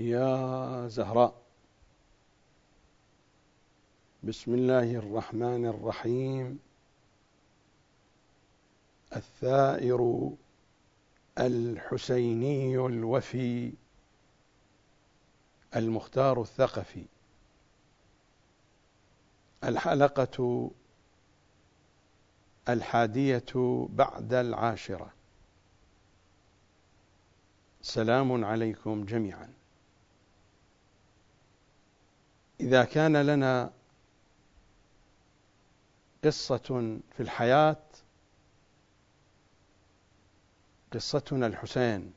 يا زهراء. بسم الله الرحمن الرحيم. الثائر الحسيني الوفي. المختار الثقفي. الحلقة الحادية بعد العاشرة. سلام عليكم جميعا. إذا كان لنا قصة في الحياة قصتنا الحسين.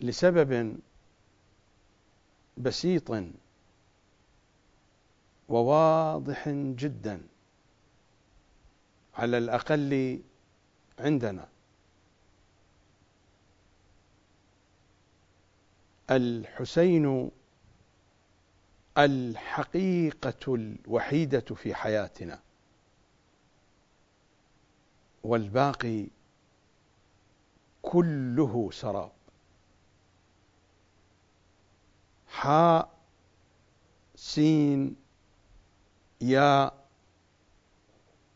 لسبب بسيط وواضح جدا على الأقل عندنا. الحسين الحقيقة الوحيدة في حياتنا والباقي كله سراب. حاء سين ياء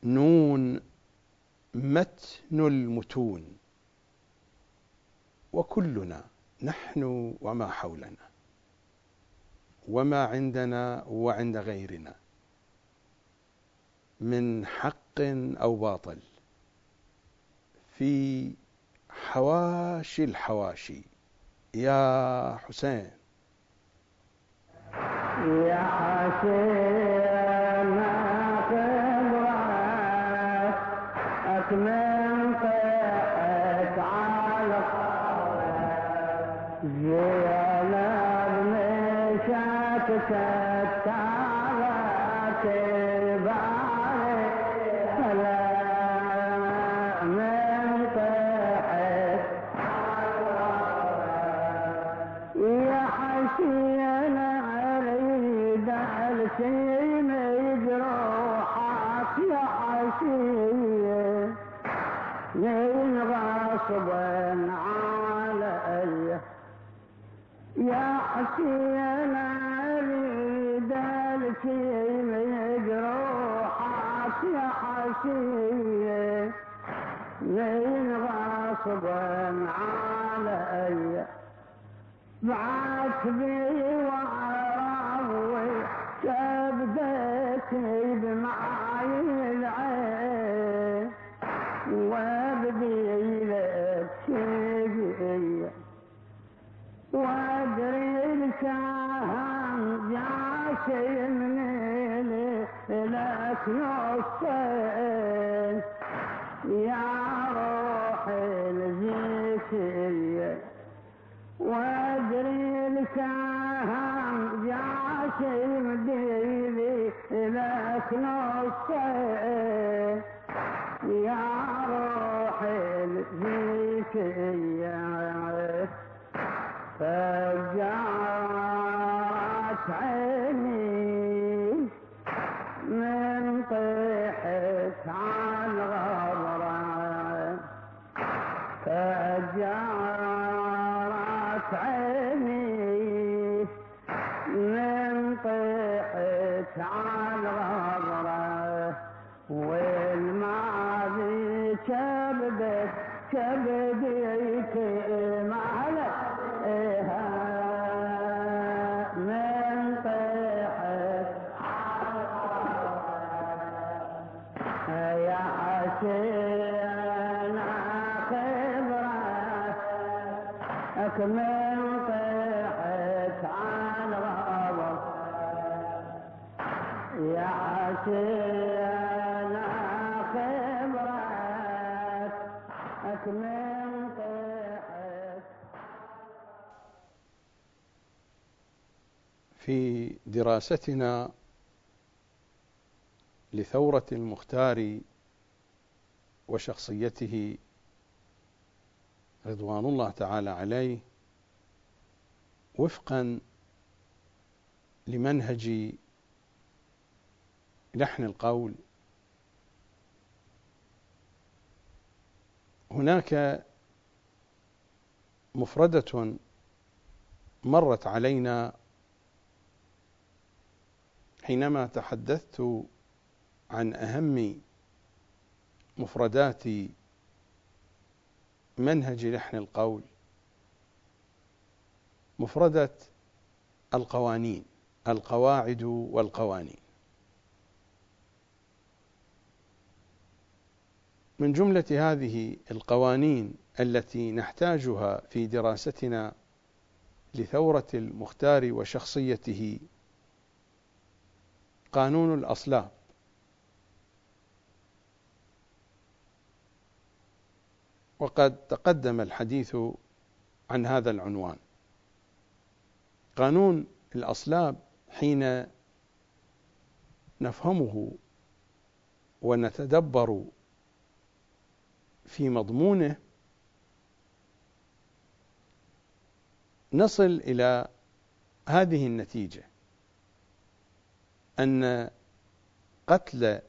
نون متن المتون وكلنا نحن وما حولنا وما عندنا وعند غيرنا من حق أو باطل في حواشي الحواشي. يا حسين. يا حسين. غصبا علي. بعتبي وعراوي كبدتني بمعاي العين. وابدي لك شقي وادري الكاهن جاشي من لك نصين يا روحي الزكيه وأدري الكاهن جاشي مديلي لك نصين يا روحي الزكية دراستنا لثورة المختار وشخصيته رضوان الله تعالى عليه وفقا لمنهج لحن القول. هناك مفردة مرت علينا حينما تحدثت عن أهم مفردات منهج لحن القول مفردة القوانين القواعد والقوانين. من جملة هذه القوانين التي نحتاجها في دراستنا لثورة المختار وشخصيته قانون الأصلاب وقد تقدم الحديث عن هذا العنوان. قانون الأصلاب حين نفهمه ونتدبر في مضمونه نصل إلى هذه النتيجة. أن قتل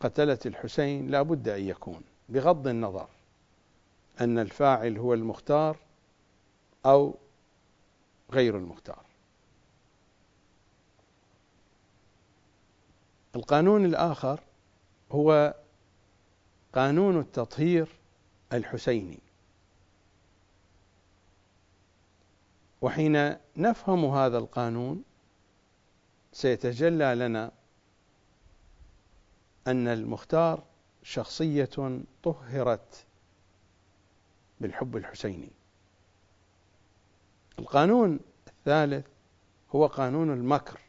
قتلة الحسين لا بد أن يكون بغض النظر أن الفاعل هو المختار أو غير المختار. القانون الآخر هو قانون التطهير الحسيني. وحين نفهم هذا القانون سيتجلى لنا أن المختار شخصية طهرت بالحب الحسيني. القانون الثالث هو قانون المكر.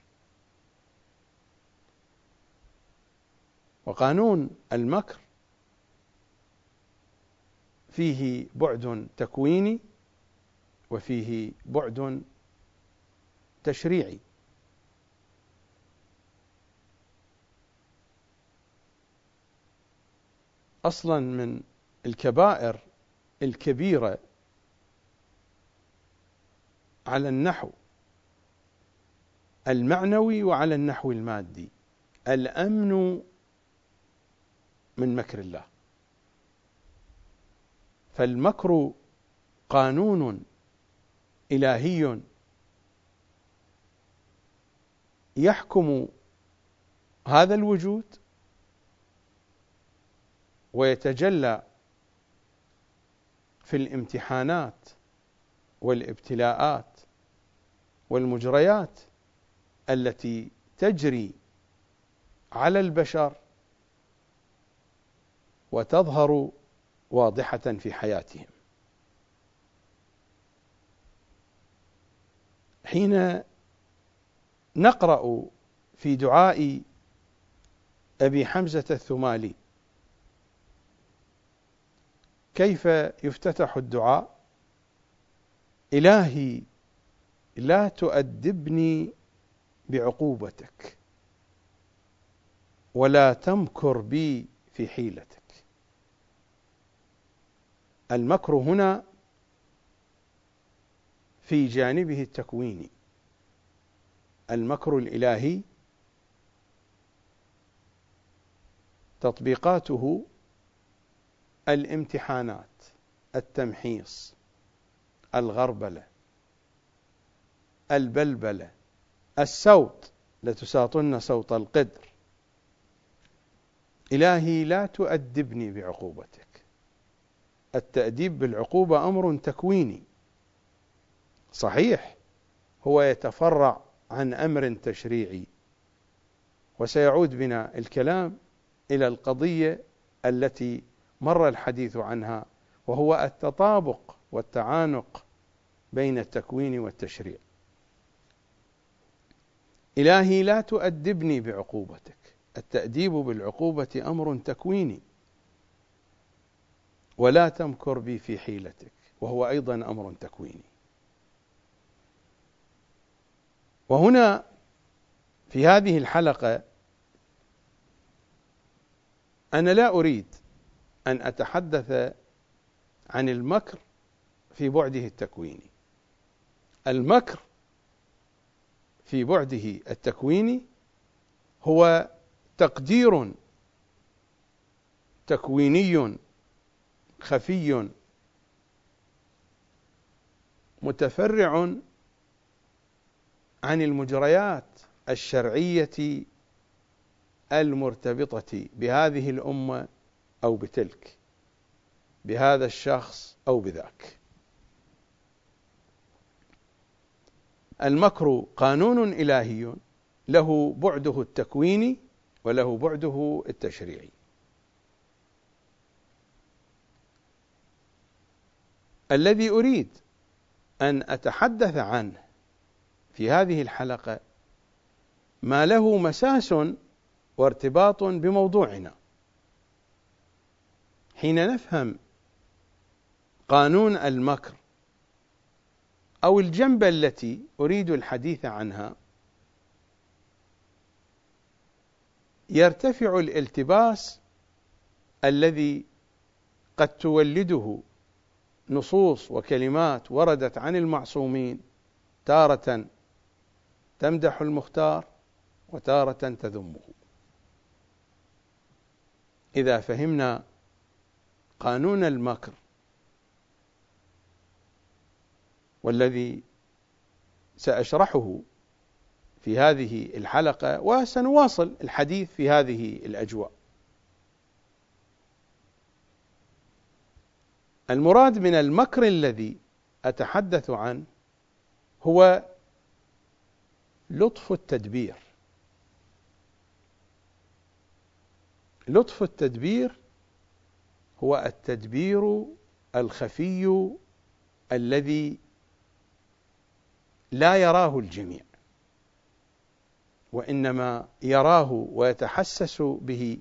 وقانون المكر فيه بعد تكويني وفيه بعد تشريعي. أصلا من الكبائر الكبيرة على النحو المعنوي وعلى النحو المادي. الأمن من مكر الله. فالمكر قانون إلهي يحكم هذا الوجود ويتجلى في الامتحانات والابتلاءات والمجريات التي تجري على البشر وتظهر واضحة في حياتهم. حين نقرأ في دعاء أبي حمزة الثمالي كيف يفتتح الدعاء؟ إلهي لا تؤدبني بعقوبتك ولا تمكر بي في حيلتك. المكر هنا في جانبه التكويني. المكر الإلهي تطبيقاته الامتحانات التمحيص الغربلة البلبلة السوط لتساطن سوط القدر. إلهي لا تؤدبني بعقوبتك. التأديب بالعقوبة أمر تكويني. صحيح هو يتفرع عن أمر تشريعي. وسيعود بنا الكلام إلى القضية التي مر الحديث عنها وهو التطابق والتعانق بين التكوين والتشريع. إلهي لا تؤدبني بعقوبتك التأديب بالعقوبة أمر تكويني ولا تمكر بي في حيلتك وهو أيضا أمر تكويني. وهنا في هذه الحلقة أنا لا أريد أن أتحدث عن المكر في بعده التكويني المكر في بعده التكويني هو تقدير تكويني خفي متفرع عن المجريات الشرعية المرتبطة بهذه الأمة أو بتلك بهذا الشخص أو بذاك. المكر قانون إلهي له بعده التكويني وله بعده التشريعي الذي أريد أن أتحدث عنه في هذه الحلقة ما له مساس وارتباط بموضوعنا. حين نفهم قانون المكر أو الجنبه التي أريد الحديث عنها يرتفع الالتباس الذي قد تولده نصوص وكلمات وردت عن المعصومين تارة تمدح المختار وتارة تذمه. إذا فهمنا قانون المكر والذي سأشرحه في هذه الحلقة وسنواصل الحديث في هذه الأجواء. المراد من المكر الذي أتحدث عنه هو لطف التدبير. لطف التدبير هو التدبير الخفي الذي لا يراه الجميع وإنما يراه ويتحسس به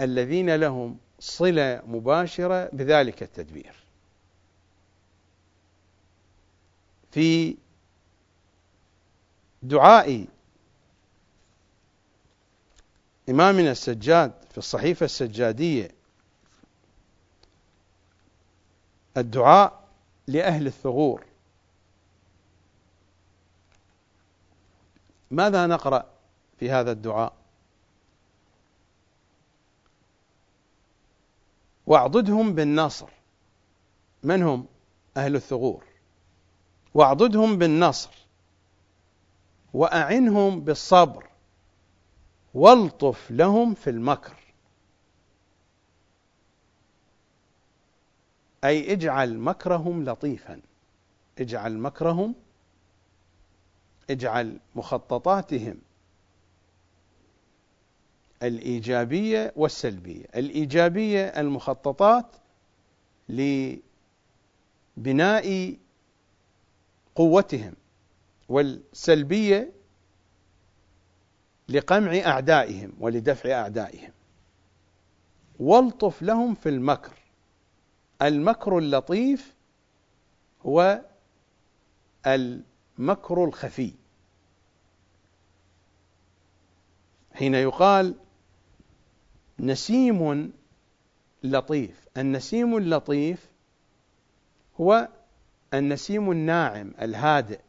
الذين لهم صلة مباشرة بذلك التدبير. في دعاء إمامنا السجاد في الصحيفة السجادية الدعاء لأهل الثغور. ماذا نقرأ في هذا الدعاء؟ واعضدهم بالنصر. من هم أهل الثغور؟ واعضدهم بالنصر. وأعنهم بالصبر. والطف لهم في المكر. أي اجعل مكرهم لطيفا. اجعل مكرهم اجعل مخططاتهم الإيجابية والسلبية. الإيجابية المخططات لبناء قوتهم والسلبية لقمع أعدائهم ولدفع أعدائهم. والطف لهم في المكر. المكر اللطيف هو المكر الخفي. حين يقال نسيم لطيف النسيم اللطيف هو النسيم الناعم الهادئ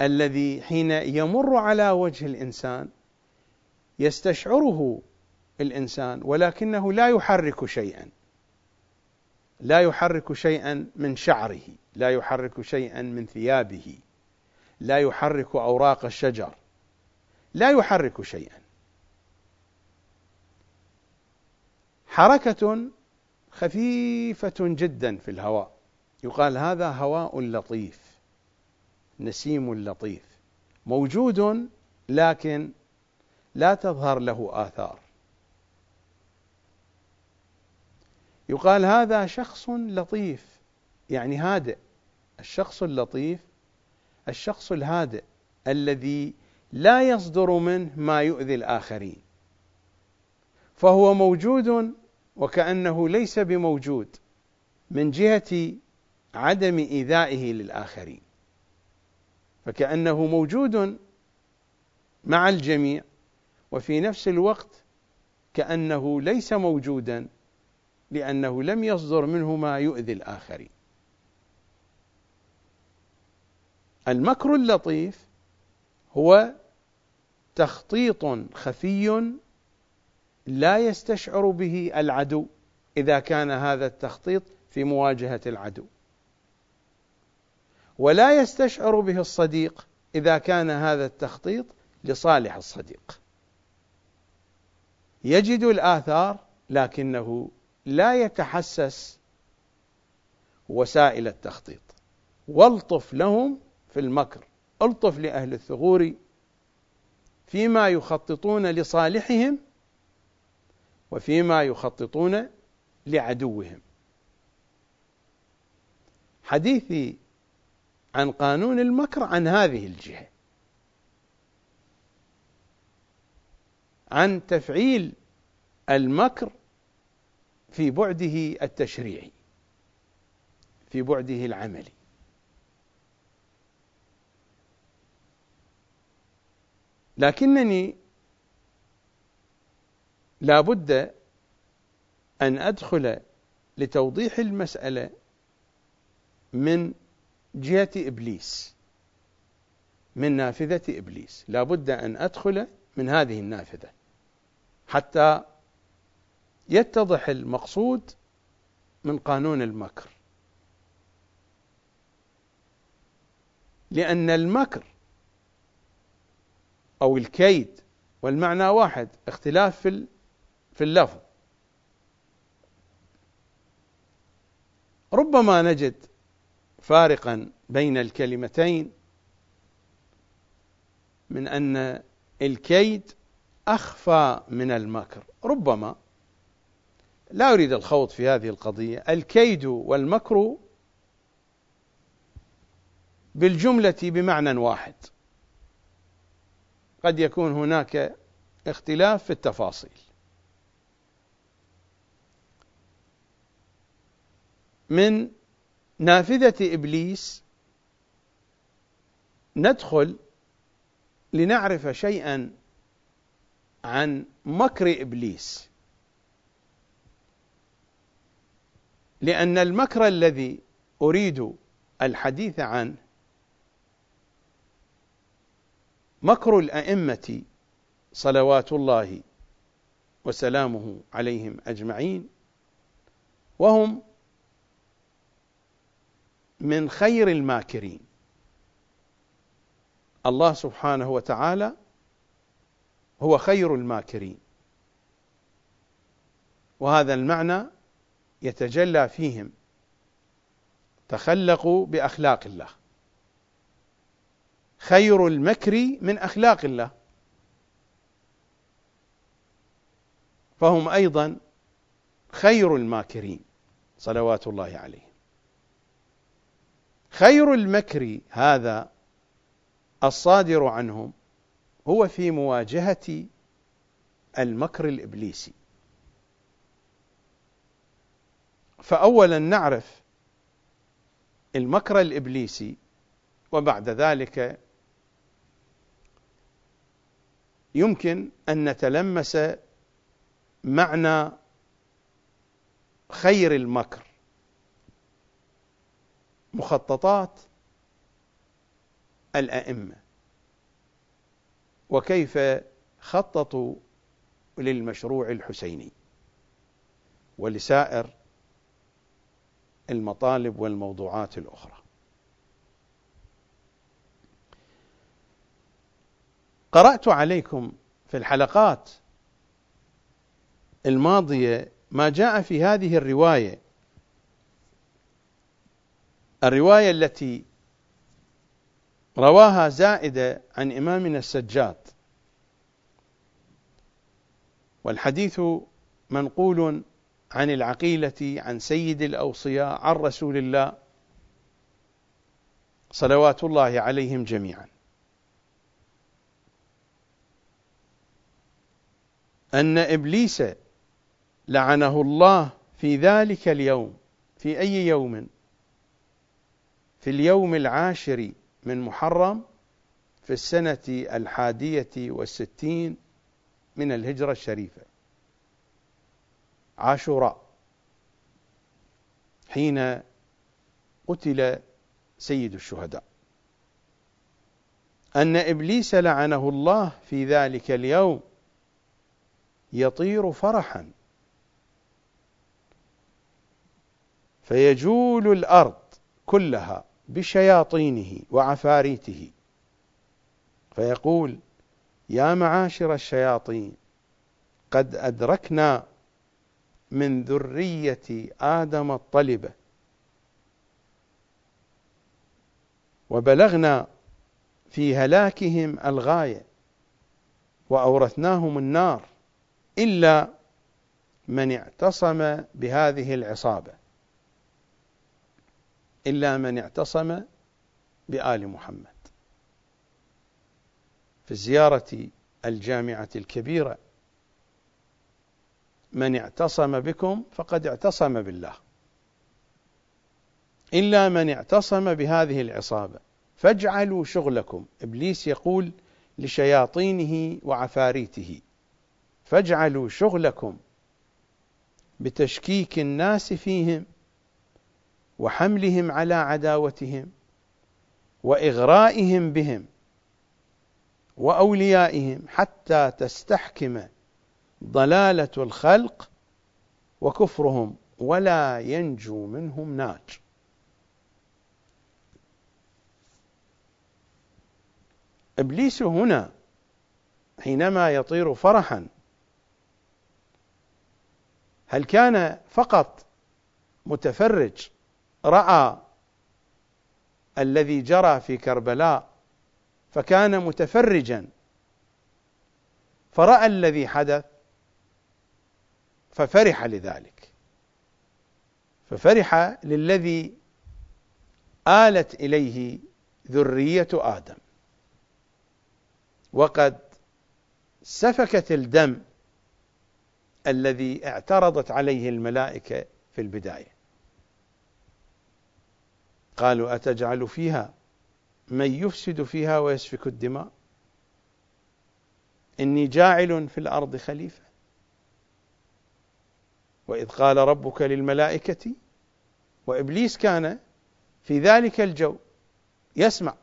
الذي حين يمر على وجه الإنسان يستشعره الإنسان ولكنه لا يحرك شيئا. لا يحرك شيئا من شعره لا يحرك شيئا من ثيابه لا يحرك أوراق الشجر لا يحرك شيئا. حركة خفيفة جدا في الهواء. يقال هذا هواء لطيف نسيم لطيف موجود لكن لا تظهر له آثار. يقال هذا شخص لطيف يعني هادئ. الشخص اللطيف الشخص الهادئ الذي لا يصدر منه ما يؤذي الآخرين. فهو موجود وكأنه ليس بموجود من جهة عدم إيذائه للآخرين. فكأنه موجود مع الجميع وفي نفس الوقت كأنه ليس موجودا لأنه لم يصدر منه ما يؤذي الآخرين. المكر اللطيف هو تخطيط خفي لا يستشعر به العدو إذا كان هذا التخطيط في مواجهة العدو. ولا يستشعر به الصديق إذا كان هذا التخطيط لصالح الصديق يجد الآثار لكنه لا يتحسس وسائل التخطيط. والطف لهم في المكر الطف لأهل الثغور فيما يخططون لصالحهم وفيما يخططون لعدوهم. حديثي عن قانون المكر عن هذه الجهة. عن تفعيل المكر في بعده التشريعي في بعده العملي لكنني لا بد أن أدخل لتوضيح المسألة من جهة إبليس من نافذة إبليس. لا بد أن أدخل من هذه النافذة حتى يتضح المقصود من قانون المكر. لأن المكر أو الكيد والمعنى واحد اختلاف في في اللفظ. ربما نجد فارقا بين الكلمتين من أن الكيد أخفى من المكر. ربما لا أريد الخوض في هذه القضية. الكيد والمكر بالجملة بمعنى واحد. قد يكون هناك اختلاف في التفاصيل. من نافذة إبليس ندخل لنعرف شيئا عن مكر إبليس. لأن المكر الذي أريد الحديث عنه مكر الأئمة صلوات الله وسلامه عليهم أجمعين وهم من خير الماكرين. الله سبحانه وتعالى هو خير الماكرين. وهذا المعنى يتجلى فيهم. تخلقوا بأخلاق الله. خير المكر من أخلاق الله. فهم أيضا خير الماكرين صلوات الله عليهم. خير المكر هذا الصادر عنهم هو في مواجهة المكر الإبليسي. فأولا نعرف المكر الإبليسي وبعد ذلك يمكن أن نتلمس معنى خير المكر مخططات الأئمة. وكيف خططوا للمشروع الحسيني؟ ولسائر المطالب والموضوعات الأخرى. قرأت عليكم في الحلقات الماضية ما جاء في هذه الرواية. الرواية التي رواها زائدة عن إمامنا السجاد. والحديث منقول عن العقيلة عن سيد الأوصياء عن رسول الله صلوات الله عليهم جميعا. أن إبليس لعنه الله في ذلك اليوم في أي يوم؟ في اليوم العاشر من محرم في السنة الحادية والستين من الهجرة الشريفة. عاشوراء حين قتل سيد الشهداء. أن إبليس لعنه الله في ذلك اليوم يطير فرحا. فيجول الأرض كلها بشياطينه وعفاريته. فيقول يا معاشر الشياطين قد أدركنا من ذرية آدم الطلبة وبلغنا في هلاكهم الغاية وأورثناهم النار إلا من اعتصم بهذه العصابة. إلا من اعتصم بآل محمد. في الزيارة الجامعة الكبيرة من اعتصم بكم فقد اعتصم بالله. إلا من اعتصم بهذه العصابة فاجعلوا شغلكم. إبليس يقول لشياطينه وعفاريته فاجعلوا شغلكم بتشكيك الناس فيهم وحملهم على عداوتهم وإغرائهم بهم وأوليائهم حتى تستحكم ضلالة الخلق وكفرهم ولا ينجو منهم ناج. إبليس هنا حينما يطير فرحا هل كان فقط متفرج رأى الذي جرى في كربلاء فكان متفرجا فرأى الذي حدث؟ ففرح لذلك. ففرح للذي آلت إليه ذرية آدم. وقد سفكت الدم الذي اعترضت عليه الملائكة في البداية. قالوا أتجعل فيها؟ من يفسد فيها ويسفك الدماء؟ إني جاعل في الأرض خليفة. وإذ قال ربك للملائكة وإبليس كان في ذلك الجو يسمع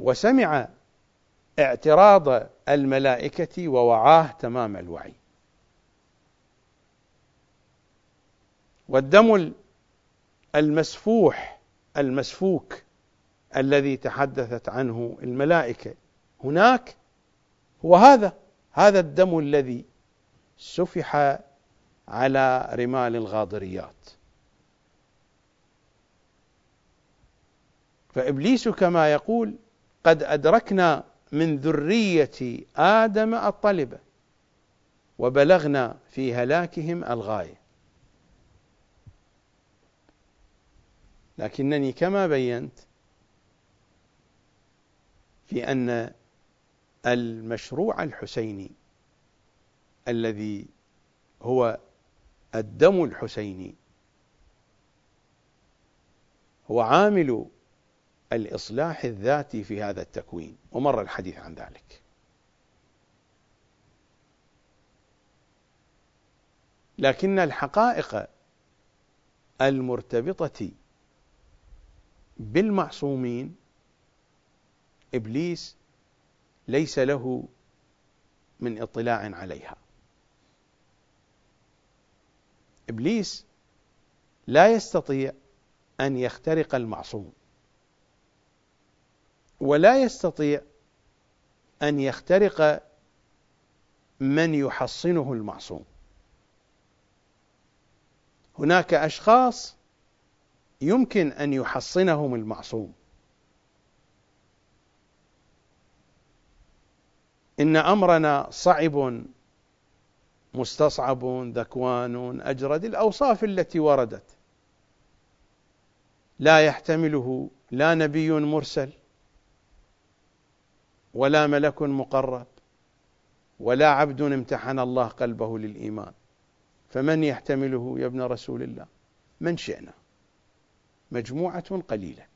وسمع اعتراض الملائكة ووعاه تمام الوعي. والدم المسفوح المسفوك الذي تحدثت عنه الملائكة هناك هو هذا هذا الدم الذي سفح على رمال الغاضريات. فإبليس كما يقول قد أدركنا من ذرية آدم الطلبه وبلغنا في هلاكهم الغاية. لكنني كما بينت في أن المشروع الحسيني الذي هو الدم الحسيني. هو عامل الإصلاح الذاتي في هذا التكوين ومر الحديث عن ذلك. لكن الحقائق المرتبطة بالمعصومين إبليس ليس له من اطلاع عليها. إبليس لا يستطيع أن يخترق المعصوم. ولا يستطيع أن يخترق من يحصنه المعصوم. هناك أشخاص يمكن أن يحصنهم المعصوم. إن أمرنا صعب مستصعب ذكوان أجرد. الأوصاف التي وردت. لا يحتمله لا نبي مرسل ولا ملك مقرب ولا عبد امتحن الله قلبه للإيمان. فمن يحتمله يا ابن رسول الله؟ من شئنا. مجموعة قليلة.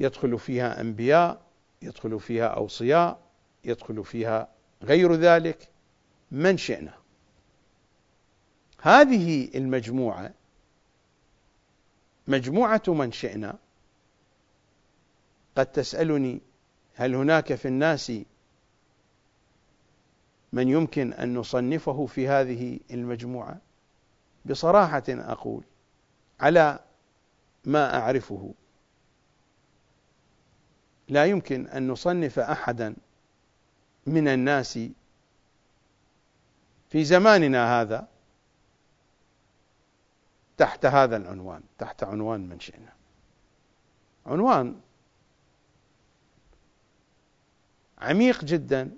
يدخل فيها أنبياء يدخل فيها أوصياء يدخل فيها غير ذلك من شئنا. هذه المجموعة مجموعة من شئنا قد تسألني هل هناك في الناس من يمكن أن نصنفه في هذه المجموعة؟ بصراحة أقول على ما أعرفه لا يمكن أن نصنف أحدا من الناس في زماننا هذا تحت هذا العنوان تحت عنوان من شئنا. عنوان عميق جدا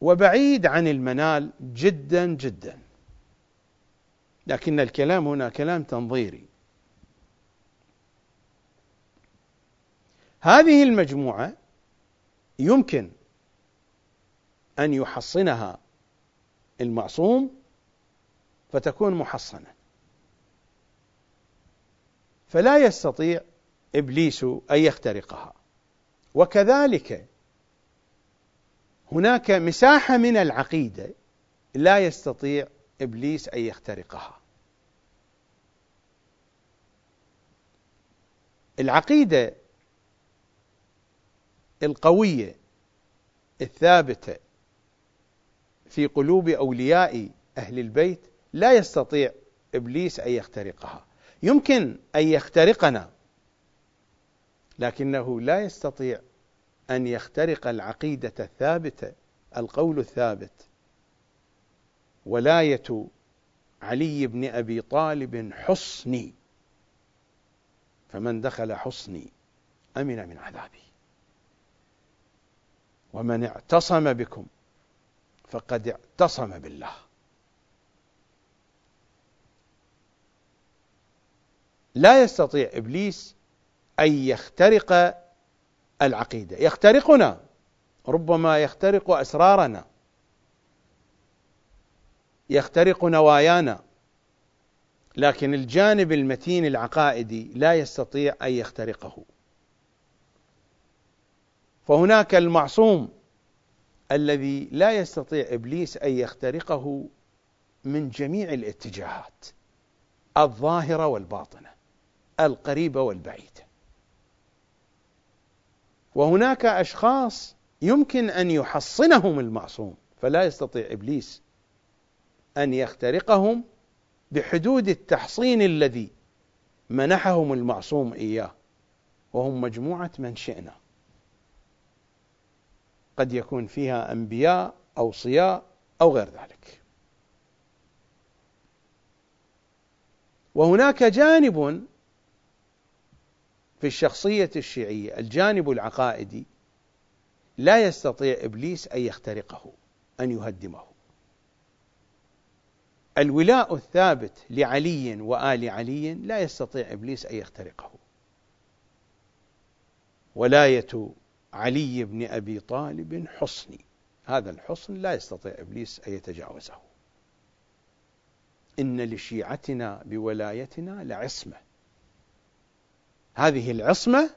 وبعيد عن المنال جدا جدا. لكن الكلام هنا كلام تنظيري. هذه المجموعة يمكن أن يحصنها المعصوم فتكون محصنة. فلا يستطيع إبليس أن يخترقها. وكذلك هناك مساحة من العقيدة لا يستطيع إبليس أن يخترقها. العقيدة القوية الثابتة في قلوب أولياء أهل البيت لا يستطيع إبليس أن يخترقها. يمكن أن يخترقنا لكنه لا يستطيع أن يخترق العقيدة الثابتة القول الثابت. ولاية علي بن أبي طالب حصني. فمن دخل حصني أمن من عذابي. ومن اعتصم بكم فقد اعتصم بالله. لا يستطيع إبليس أن يخترق العقيدة. يخترقنا ربما يخترق أسرارنا. يخترق نوايانا. لكن الجانب المتين العقائدي لا يستطيع أن يخترقه. فهناك المعصوم الذي لا يستطيع إبليس أن يخترقه من جميع الاتجاهات الظاهرة والباطنة القريبة والبعيدة. وهناك أشخاص يمكن أن يحصنهم المعصوم فلا يستطيع إبليس أن يخترقهم بحدود التحصين الذي منحهم المعصوم إياه وهم مجموعة من شئنا. قد يكون فيها أنبياء اوصياء أو غير ذلك. وهناك جانب في الشخصية الشيعية الجانب العقائدي لا يستطيع إبليس أن يخترقه أن يهدمه. الولاء الثابت لعلي وآل علي لا يستطيع إبليس أن يخترقه. ولاية علي بن أبي طالب حصني. هذا الحصن لا يستطيع إبليس أن يتجاوزه. إن لشيعتنا بولايتنا لعصمة. هذه العصمة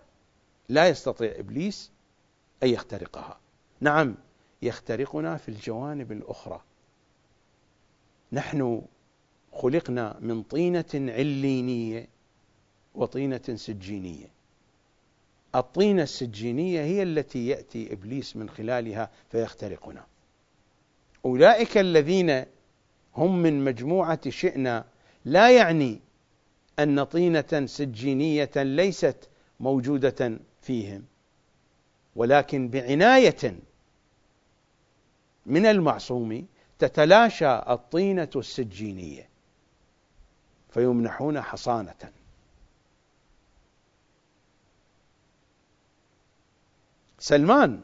لا يستطيع إبليس أن يخترقها. نعم يخترقنا في الجوانب الأخرى. نحن خلقنا من طينة علينية وطينة سجينية. الطينة السجينية هي التي يأتي إبليس من خلالها فيخترقنا. أولئك الذين هم من مجموعة شئنا لا يعني أن طينة سجينية ليست موجودة فيهم ولكن بعناية من المعصوم تتلاشى الطينة السجينية فيمنحون حصانة. سلمان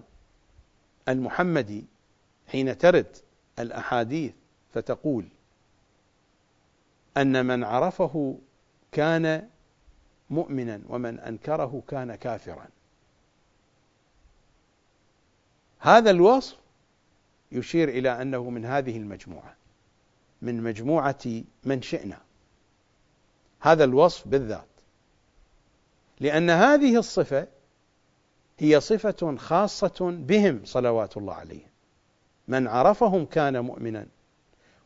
المحمدي حين ترد الأحاديث فتقول أن من عرفه كان مؤمنا ومن أنكره كان كافرا. هذا الوصف يشير إلى أنه من هذه المجموعة من مجموعة من شئنا. هذا الوصف بالذات لأن هذه الصفة هي صفة خاصة بهم صلوات الله عليهم. من عرفهم كان مؤمنا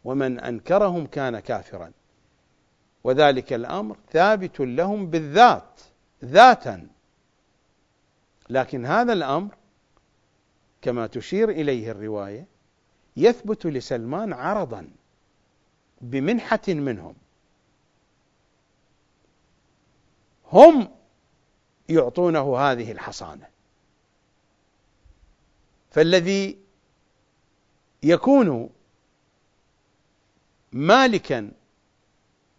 ومن أنكرهم كان كافرا. وذلك الأمر ثابت لهم بالذات ذاتا. لكن هذا الأمر كما تشير إليه الرواية يثبت لسلمان عرضا بمنحة منهم. هم يعطونه هذه الحصانة. فالذي يكون مالكا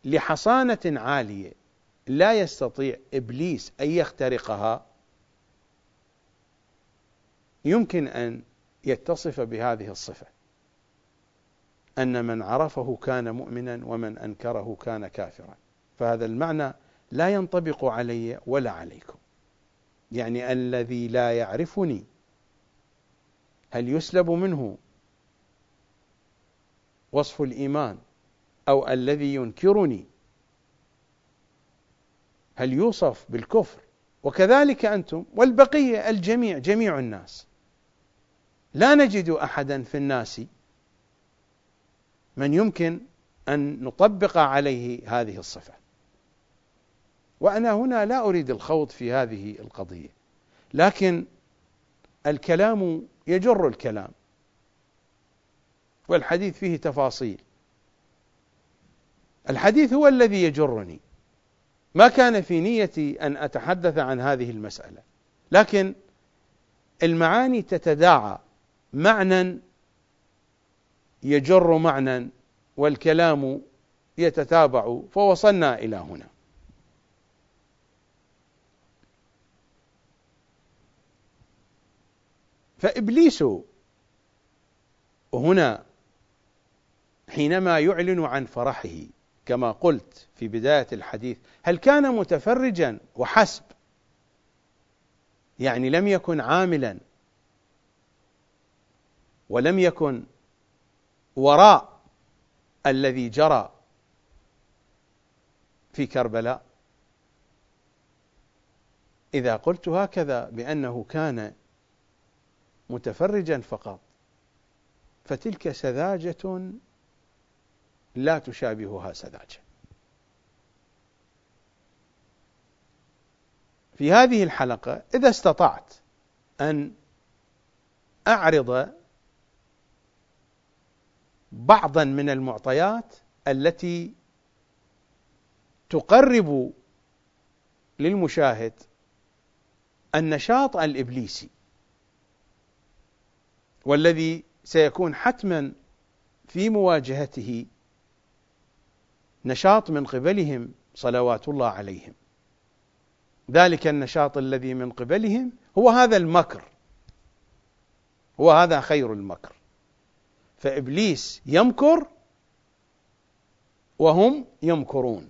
لحصانة عالية لا يستطيع إبليس أن يخترقها يمكن أن يتصف بهذه الصفة أن من عرفه كان مؤمنا ومن أنكره كان كافرا. فهذا المعنى لا ينطبق علي ولا عليكم. يعني الذي لا يعرفني هل يسلب منه وصف الإيمان أو الذي ينكرني؟ هل يوصف بالكفر؟ وكذلك أنتم والبقية الجميع جميع الناس. لا نجد أحدا في الناس من يمكن أن نطبق عليه هذه الصفة. وأنا هنا لا أريد الخوض في هذه القضية. لكن الكلام يجر الكلام. والحديث فيه تفاصيل. الحديث هو الذي يجرني. ما كان في نيتي أن أتحدث عن هذه المسألة. لكن المعاني تتداعى. معنى يجر معنى والكلام يتتابع. فوصلنا إلى هنا. فإبليس هنا حينما يعلن عن فرحه كما قلت في بداية الحديث هل كان متفرجا وحسب؟ يعني لم يكن عاملا ولم يكن وراء الذي جرى في كربلاء. إذا قلت هكذا بأنه كان متفرجا فقط. فتلك سذاجة لا تشابهها سذاجة. في هذه الحلقة إذا استطعت أن أعرض بعضا من المعطيات التي تقرب للمشاهد النشاط الإبليسي. والذي سيكون حتما في مواجهته نشاط من قبلهم صلوات الله عليهم. ذلك النشاط الذي من قبلهم هو هذا المكر. هو هذا خير المكر. فإبليس يمكر وهم يمكرون.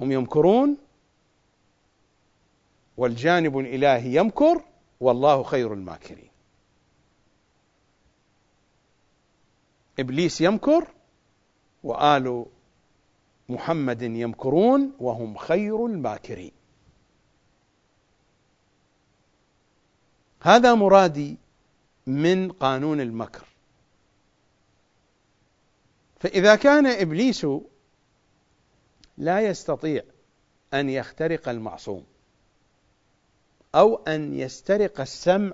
هم يمكرون والجانب الإلهي يمكر والله خير الماكرين. إبليس يمكر وآل محمد يمكرون وهم خير الماكرين. هذا مرادي من قانون المكر. فإذا كان إبليس لا يستطيع أن يخترق المعصوم أو أن يسترق السمع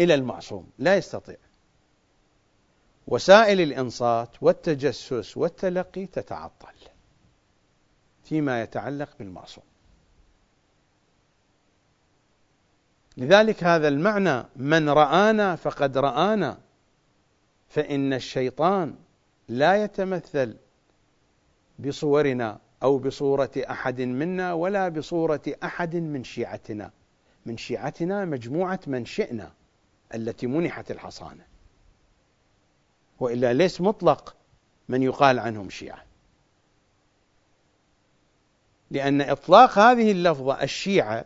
إلى المعصوم. لا يستطيع. وسائل الإنصات والتجسس والتلقي تتعطل فيما يتعلق بالمعصوم. لذلك هذا المعنى من رآنا فقد رآنا فإن الشيطان لا يتمثل بصورنا. أو بصورة أحد منا ولا بصورة أحد من شيعتنا. من شيعتنا مجموعة من شئنا التي منحت الحصانة. وإلا ليس مطلق من يقال عنهم شيعة. لأن إطلاق هذه اللفظة الشيعة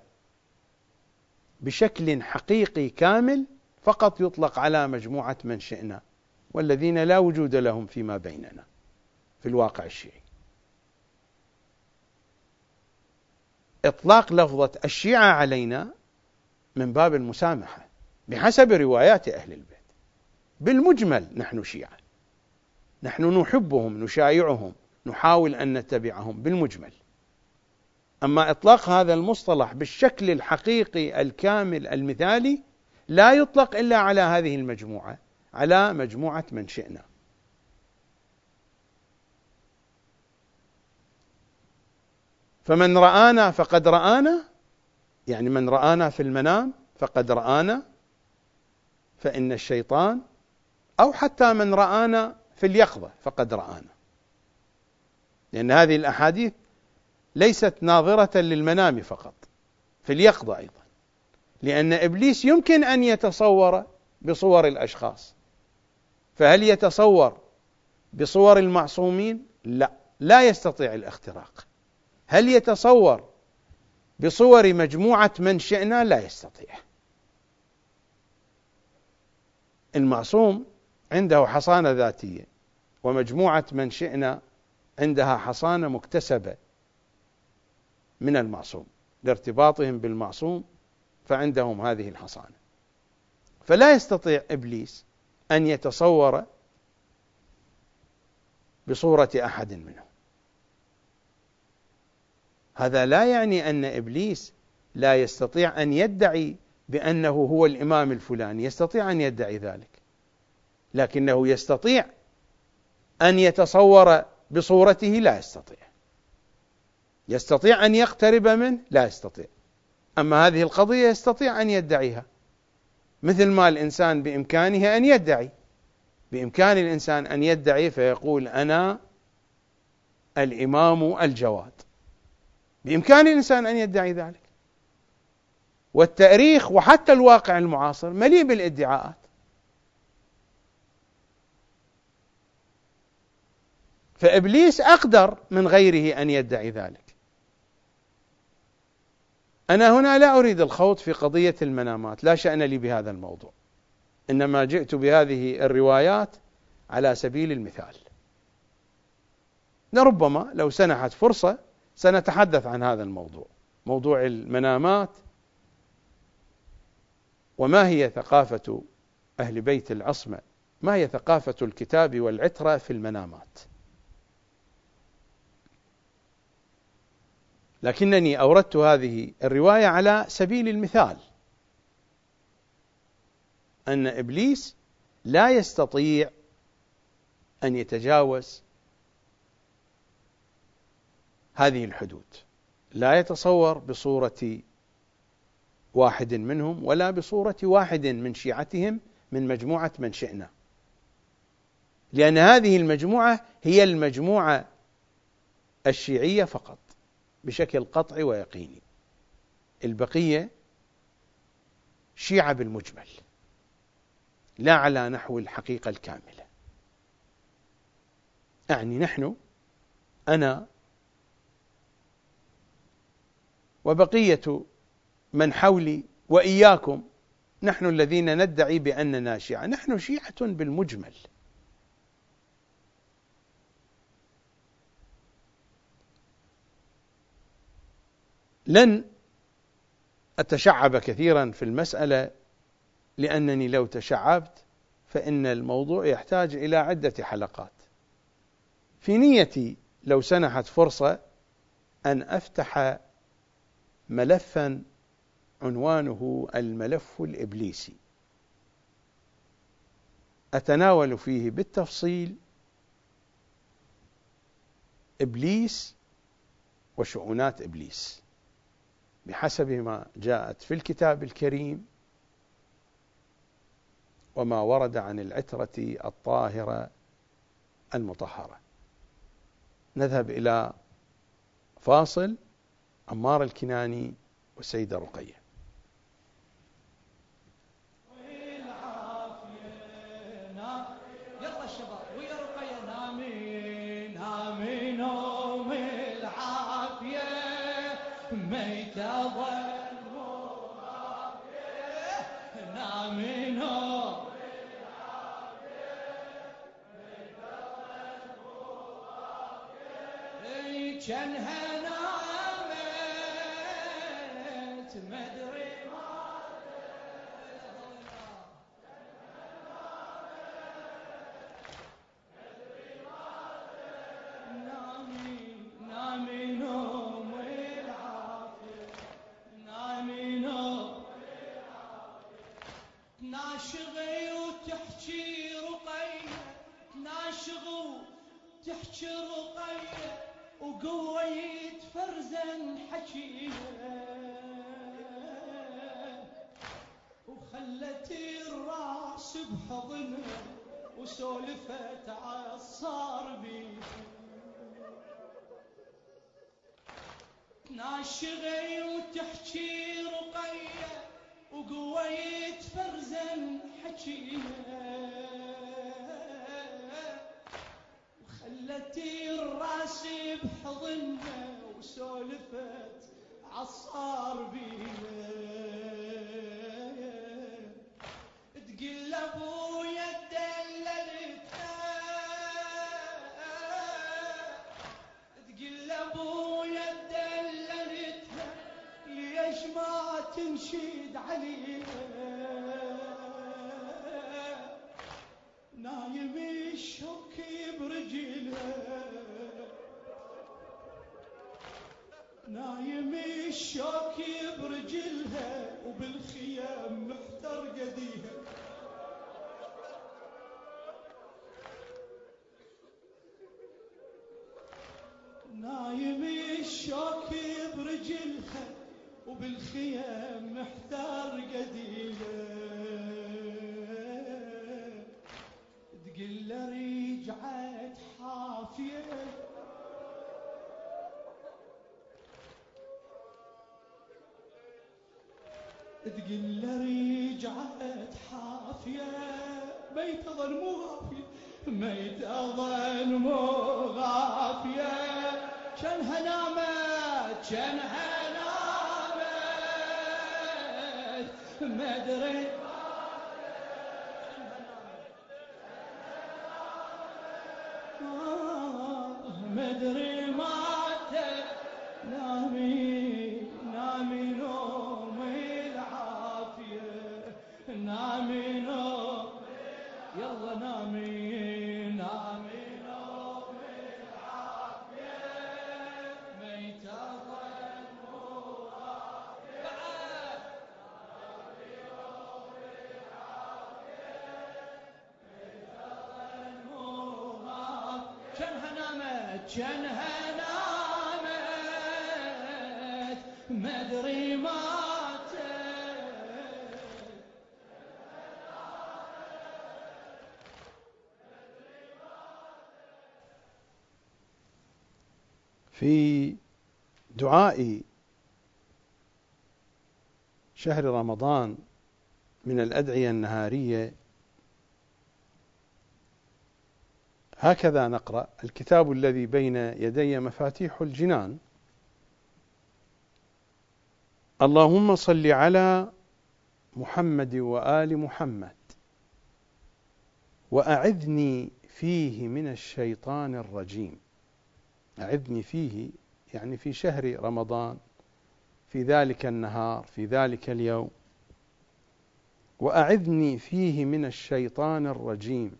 بشكل حقيقي كامل فقط يطلق على مجموعة من شئنا والذين لا وجود لهم فيما بيننا في الواقع الشيعي. إطلاق لفظة الشيعة علينا من باب المسامحة بحسب روايات أهل البيت. بالمجمل نحن شيعة. نحن نحبهم نشايعهم نحاول أن نتبعهم بالمجمل. أما إطلاق هذا المصطلح بالشكل الحقيقي الكامل المثالي لا يطلق إلا على هذه المجموعة على مجموعة من شئنا. فمن رآنا فقد رآنا يعني من رآنا في المنام فقد رآنا فإن الشيطان أو حتى من رآنا في اليقظة فقد رآنا. لأن هذه الأحاديث ليست ناظرة للمنام فقط في اليقظة أيضا لأن إبليس يمكن أن يتصور بصور الأشخاص. فهل يتصور بصور المعصومين؟ لا لا يستطيع الاختراق. هل يتصور بصور مجموعة من شئنا؟ لا يستطيع. المعصوم عنده حصانة ذاتية ومجموعة من شئنا عندها حصانة مكتسبة من المعصوم. لارتباطهم بالمعصوم فعندهم هذه الحصانة. فلا يستطيع إبليس أن يتصور بصورة أحد منهم. هذا لا يعني أن إبليس لا يستطيع أن يدعي بأنه هو الإمام الفلاني يستطيع أن يدعي ذلك. لكنه يستطيع أن يتصور بصورته لا يستطيع. يستطيع أن يقترب منه لا يستطيع. أما هذه القضية يستطيع أن يدعيها. مثل ما الإنسان بإمكانه أن يدعي. بإمكان الإنسان أن يدعي فيقول أنا الإمام الجواد. بإمكان الإنسان أن يدعي ذلك. والتأريخ وحتى الواقع المعاصر مليء بالادعاءات. فإبليس أقدر من غيره أن يدعي ذلك. أنا هنا لا أريد الخوض في قضية المنامات لا شأن لي بهذا الموضوع. إنما جئت بهذه الروايات على سبيل المثال. لربما لو سنحت فرصة سنتحدث عن هذا الموضوع. موضوع المنامات وما هي ثقافة أهل بيت العصمة؟ ما هي ثقافة الكتاب والعترة في المنامات؟ لكنني أوردت هذه الرواية على سبيل المثال. أن إبليس لا يستطيع أن يتجاوز هذه الحدود. لا يتصور بصورة واحد منهم ولا بصورة واحد من شيعتهم من مجموعة من شئنا. لأن هذه المجموعة هي المجموعة الشيعية فقط بشكل قطعي ويقيني. البقية شيعة بالمجمل لا على نحو الحقيقة الكاملة. يعني نحن أنا وبقية من حولي وإياكم نحن الذين ندعي بأننا شيعة. نحن شيعة بالمجمل. لن أتشعب كثيرا في المسألة لأنني لو تشعبت فإن الموضوع يحتاج إلى عدة حلقات. في نيتي لو سنحت فرصة أن أفتح ملفا عنوانه الملف الإبليسي. أتناول فيه بالتفصيل إبليس وشؤونات إبليس. بحسب ما جاءت في الكتاب الكريم وما ورد عن العترة الطاهرة المطهرة. نذهب إلى فاصل عمار الكناني والسيدة رقية. كانها نامت ما أدري في دعاء شهر رمضان من الأدعية النهارية. هكذا نقرأ الكتاب الذي بين يدي مفاتيح الجنان. اللهم صل على محمد وآل محمد وأعذني فيه من الشيطان الرجيم. أعذني فيه يعني في شهر رمضان في ذلك النهار في ذلك اليوم. وأعذني فيه من الشيطان الرجيم.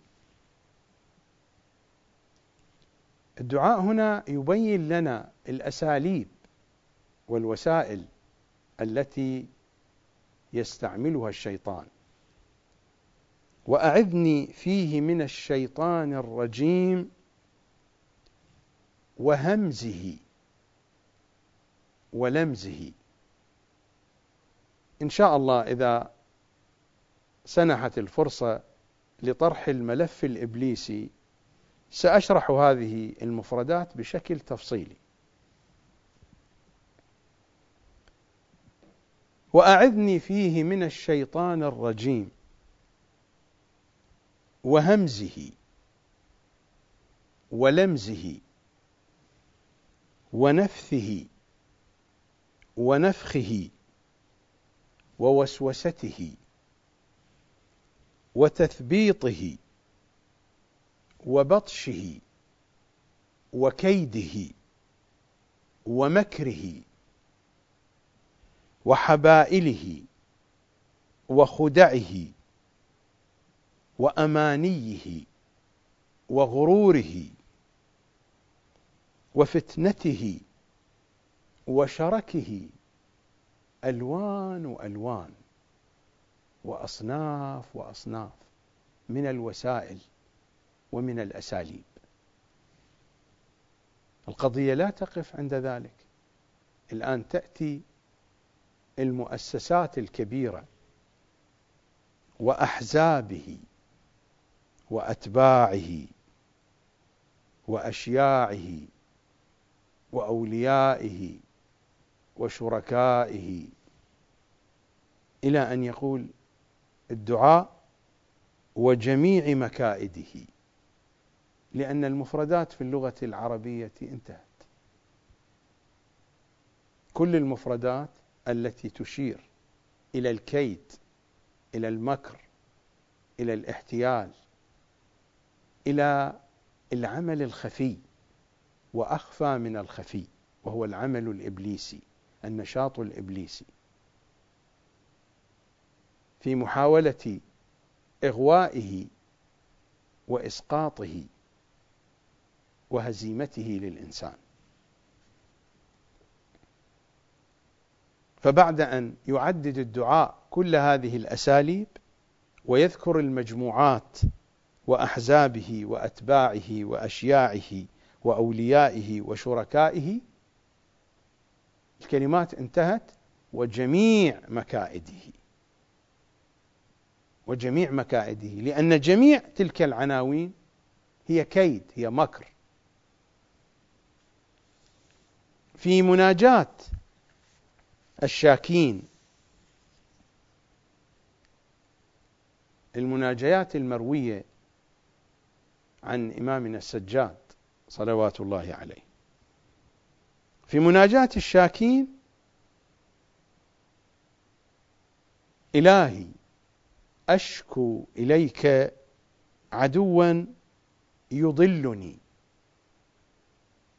الدعاء هنا يبين لنا الأساليب والوسائل التي يستعملها الشيطان. وأعذني فيه من الشيطان الرجيم وهمزه ولمزه. إن شاء الله إذا سنحت الفرصة لطرح الملف الإبليسي سأشرح هذه المفردات بشكل تفصيلي. وأعذني فيه من الشيطان الرجيم. وهمزه ولمزه. ونفثه ونفخه ووسوسته وتثبيطه وبطشه وكيده ومكره وحبائله وخدعه وأمانيه وغروره وفتنته وشركه ألوان وألوان وأصناف وأصناف من الوسائل ومن الأساليب. القضية لا تقف عند ذلك. الآن تأتي المؤسسات الكبيرة وأحزابه وأتباعه وأشياعه وأوليائه وشركائه. إلى أن يقول الدعاء وجميع مكائده لأن المفردات في اللغة العربية انتهت. كل المفردات التي تشير إلى الكيد إلى المكر إلى الاحتيال إلى العمل الخفي. وأخفى من الخفي وهو العمل الإبليسي النشاط الإبليسي. في محاولة إغوائه وإسقاطه وهزيمته للإنسان. فبعد أن يعدد الدعاء كل هذه الأساليب ويذكر المجموعات وأحزابه وأتباعه وأشياعه وأوليائه وشركائه. الكلمات انتهت وجميع مكائده وجميع مكائده لأن جميع تلك العناوين هي كيد هي مكر. في مناجاة الشاكين المناجيات المروية عن إمامنا السجاد صلوات الله عليه. في مناجاة الشاكين إلهي أشكو إليك عدوا يضلني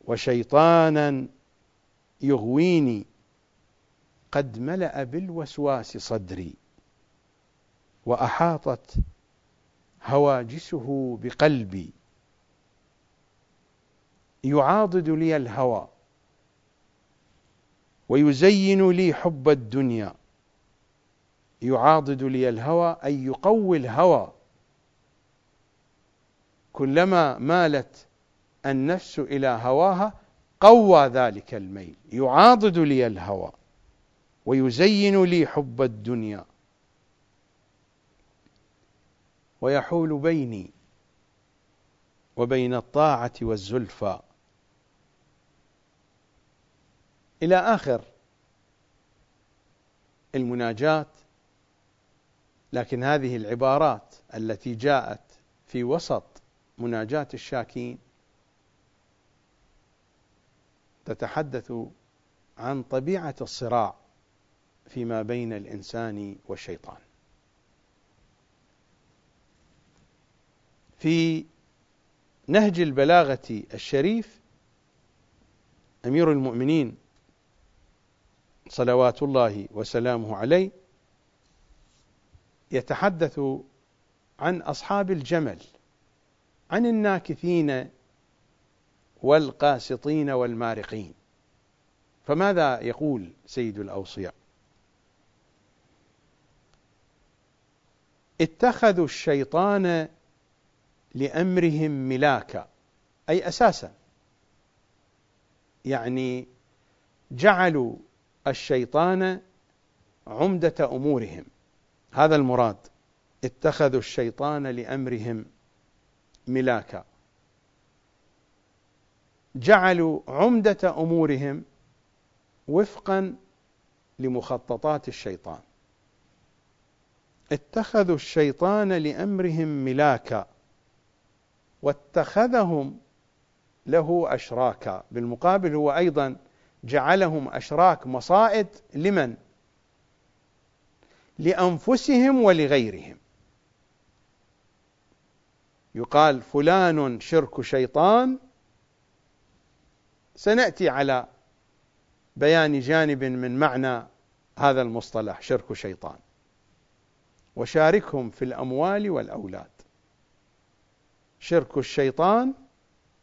وشيطانا يغويني قد ملأ بالوسواس صدري وأحاطت هواجسه بقلبي. يعاضد لي الهوى ويزين لي حب الدنيا. يعاضد لي الهوى أي يقوي الهوى. كلما مالت النفس إلى هواها قوى ذلك الميل. يعاضد لي الهوى ويزين لي حب الدنيا. ويحول بيني وبين الطاعة والزلفى. إلى آخر المناجات لكن هذه العبارات التي جاءت في وسط مناجاة الشاكين تتحدث عن طبيعة الصراع فيما بين الإنسان والشيطان. في نهج البلاغة الشريف أمير المؤمنين صلوات الله وسلامه عليه يتحدث عن أصحاب الجمل عن الناكثين والقاسطين والمارقين. فماذا يقول سيد الأوصياء؟ اتخذوا الشيطان لأمرهم ملاكا أي أساسا يعني جعلوا الشيطان عمدة أمورهم. هذا المراد. اتخذوا الشيطان لأمرهم ملاكا. جعلوا عمدة أمورهم وفقا لمخططات الشيطان. اتخذوا الشيطان لأمرهم ملاكا واتخذهم له أشراكا. بالمقابل هو أيضا جعلهم أشراك مصائد لمن؟ لأنفسهم ولغيرهم. يقال فلان شرك شيطان. سنأتي على بيان جانب من معنى هذا المصطلح شرك شيطان. وشاركهم في الأموال والأولاد. شرك الشيطان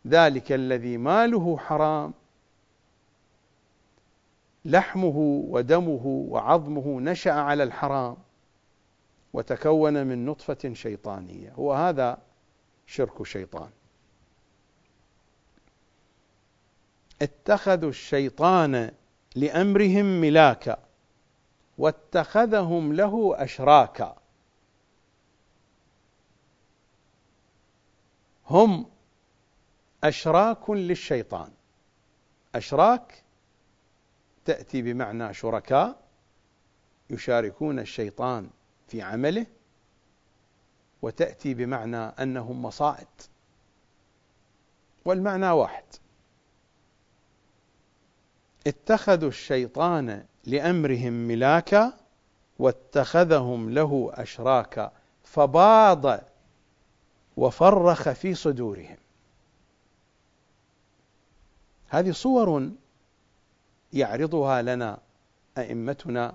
ذلك الذي ماله حرام. لحمه ودمه وعظمه نشأ على الحرام وتكون من نطفة شيطانية. هو هذا شرك شيطان. اتخذوا الشيطان لأمرهم ملاكا واتخذهم له أشراكا. هم أشراك للشيطان. أشراك تأتي بمعنى شركاء يشاركون الشيطان في عمله وتأتي بمعنى أنهم مصائد. والمعنى واحد. اتخذوا الشيطان لأمرهم ملاكا واتخذهم له أشراكا فباض وفرخ في صدورهم. هذه صور يعرضها لنا أئمتنا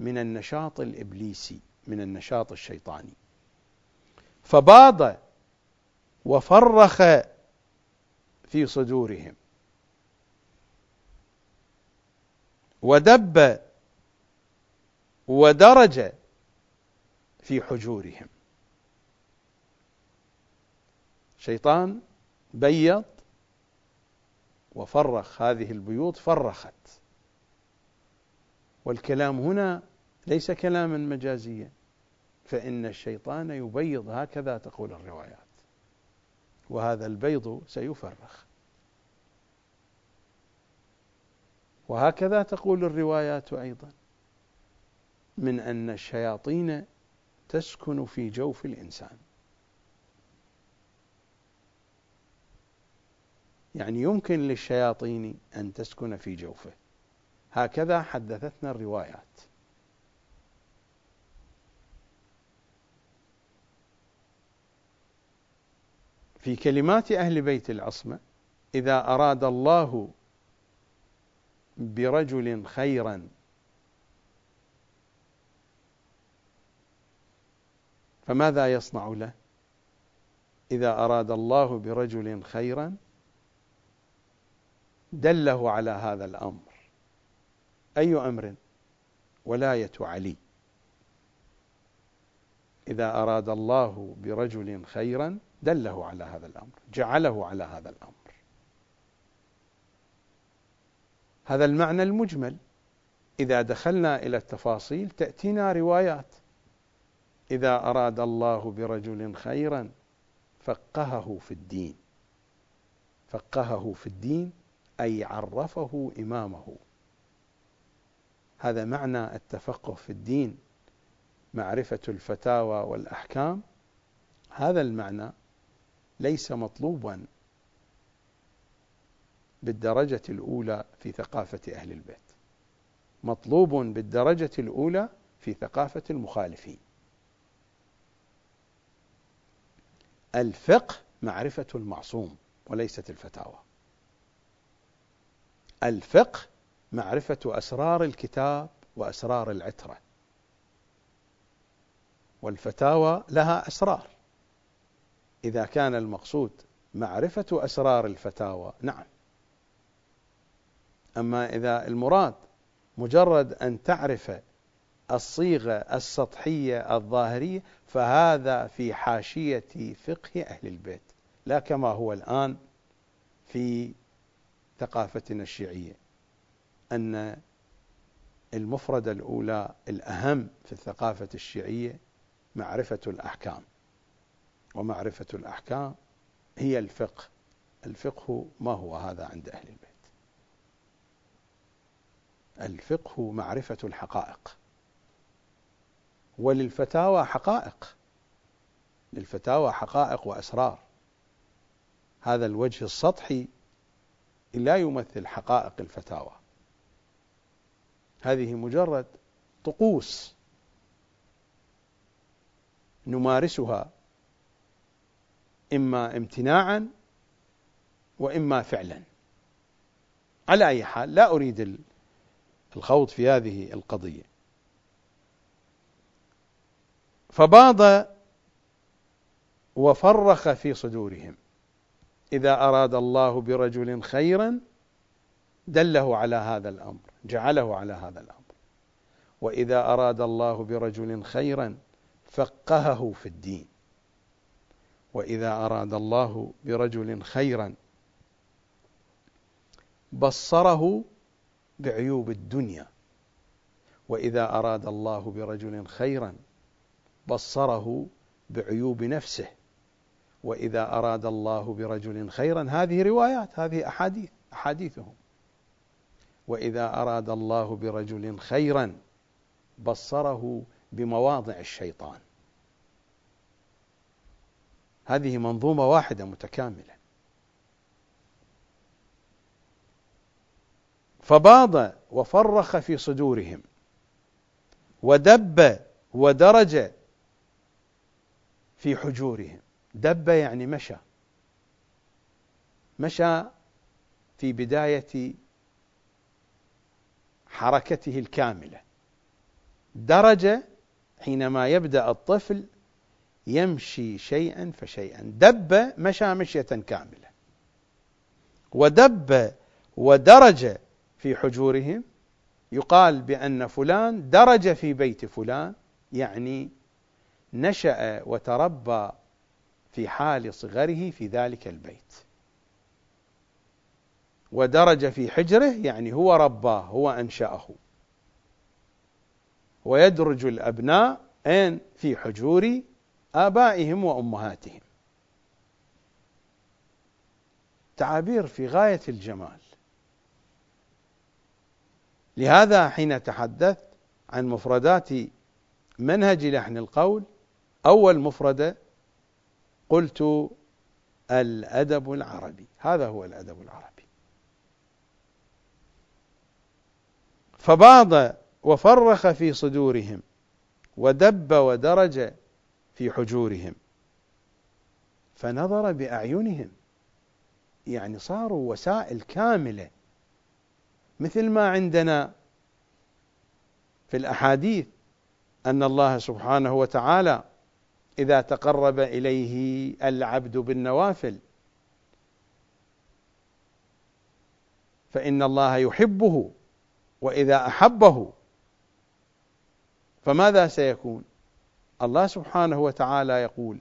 من النشاط الإبليسي من النشاط الشيطاني. فباض وفرخ في صدورهم. ودب ودرج في حجورهم. شيطان بيض وفرخ هذه البيوت فرخت. والكلام هنا ليس كلاما مجازيا فإن الشيطان يبيض هكذا تقول الروايات. وهذا البيض سيفرخ. وهكذا تقول الروايات أيضا من أن الشياطين تسكن في جوف الإنسان. يعني يمكن للشياطين أن تسكن في جوفه. هكذا حدثتنا الروايات. في كلمات أهل بيت العصمة إذا أراد الله برجل خيرا فماذا يصنع له؟ إذا أراد الله برجل خيرا دله على هذا الأمر. أي أمر؟ ولاية علي. إذا أراد الله برجل خيرا دله على هذا الأمر جعله على هذا الأمر. هذا المعنى المجمل. إذا دخلنا إلى التفاصيل تأتينا روايات. إذا أراد الله برجل خيرا فقهه في الدين. فقهه في الدين أي عرفه إمامه. هذا معنى التفقه في الدين معرفة الفتاوى والأحكام. هذا المعنى ليس مطلوبا بالدرجة الأولى في ثقافة أهل البيت. مطلوب بالدرجة الأولى في ثقافة المخالفين. الفقه معرفة المعصوم وليست الفتاوى. الفقه معرفة أسرار الكتاب وأسرار العترة. والفتاوى لها أسرار. إذا كان المقصود معرفة أسرار الفتاوى نعم. أما إذا المراد مجرد أن تعرف الصيغة السطحية الظاهرية فهذا في حاشية فقه أهل البيت. لا كما هو الآن في ثقافتنا الشيعية أن المفردة الأولى الأهم في الثقافة الشيعية معرفة الأحكام. ومعرفة الأحكام هي الفقه. الفقه ما هو هذا عند أهل البيت؟ الفقه معرفة الحقائق. وللفتاوى حقائق. للفتاوى حقائق وأسرار. هذا الوجه السطحي لا يمثل حقائق الفتاوى. هذه مجرد طقوس نمارسها إما امتناعا وإما فعلا. على أي حال لا أريد الخوض في هذه القضية. فباض وفرخ في صدورهم. إذا أراد الله برجل خيرا دله على هذا الأمر جعله على هذا الأمر. وإذا أراد الله برجل خيرا فقهه في الدين. وإذا أراد الله برجل خيرا بصره بعيوب الدنيا. وإذا أراد الله برجل خيرا بصره بعيوب نفسه. وإذا أراد الله برجل خيرا هذه روايات هذه أحاديث أحاديثهم. وإذا أراد الله برجل خيرا بصره بمواضع الشيطان. هذه منظومة واحدة متكاملة. فباض وفرخ في صدورهم ودب ودرج في حجورهم. دب يعني مشى. مشى في بداية حركته الكاملة. درج حينما يبدأ الطفل يمشي شيئا فشيئا. دب مشى مشية كاملة. ودب ودرج في حجورهم. يقال بأن فلان درج في بيت فلان يعني نشأ وتربى في حال صغره في ذلك البيت. ودرج في حجره يعني هو رباه هو أنشأه. ويدرج الأبناء اين في حجور آبائهم وأمهاتهم. تعابير في غاية الجمال. لهذا حين تحدثت عن مفردات منهج لحن القول أول مفردة قلت الأدب العربي. هذا هو الأدب العربي. فباض وفرخ في صدورهم ودب ودرج في حجورهم. فنظر بأعينهم. يعني صاروا وسائل كاملة. مثل ما عندنا في الأحاديث أن الله سبحانه وتعالى إذا تقرب إليه العبد بالنوافل فإن الله يحبه وإذا أحبه فماذا سيكون؟ الله سبحانه وتعالى يقول: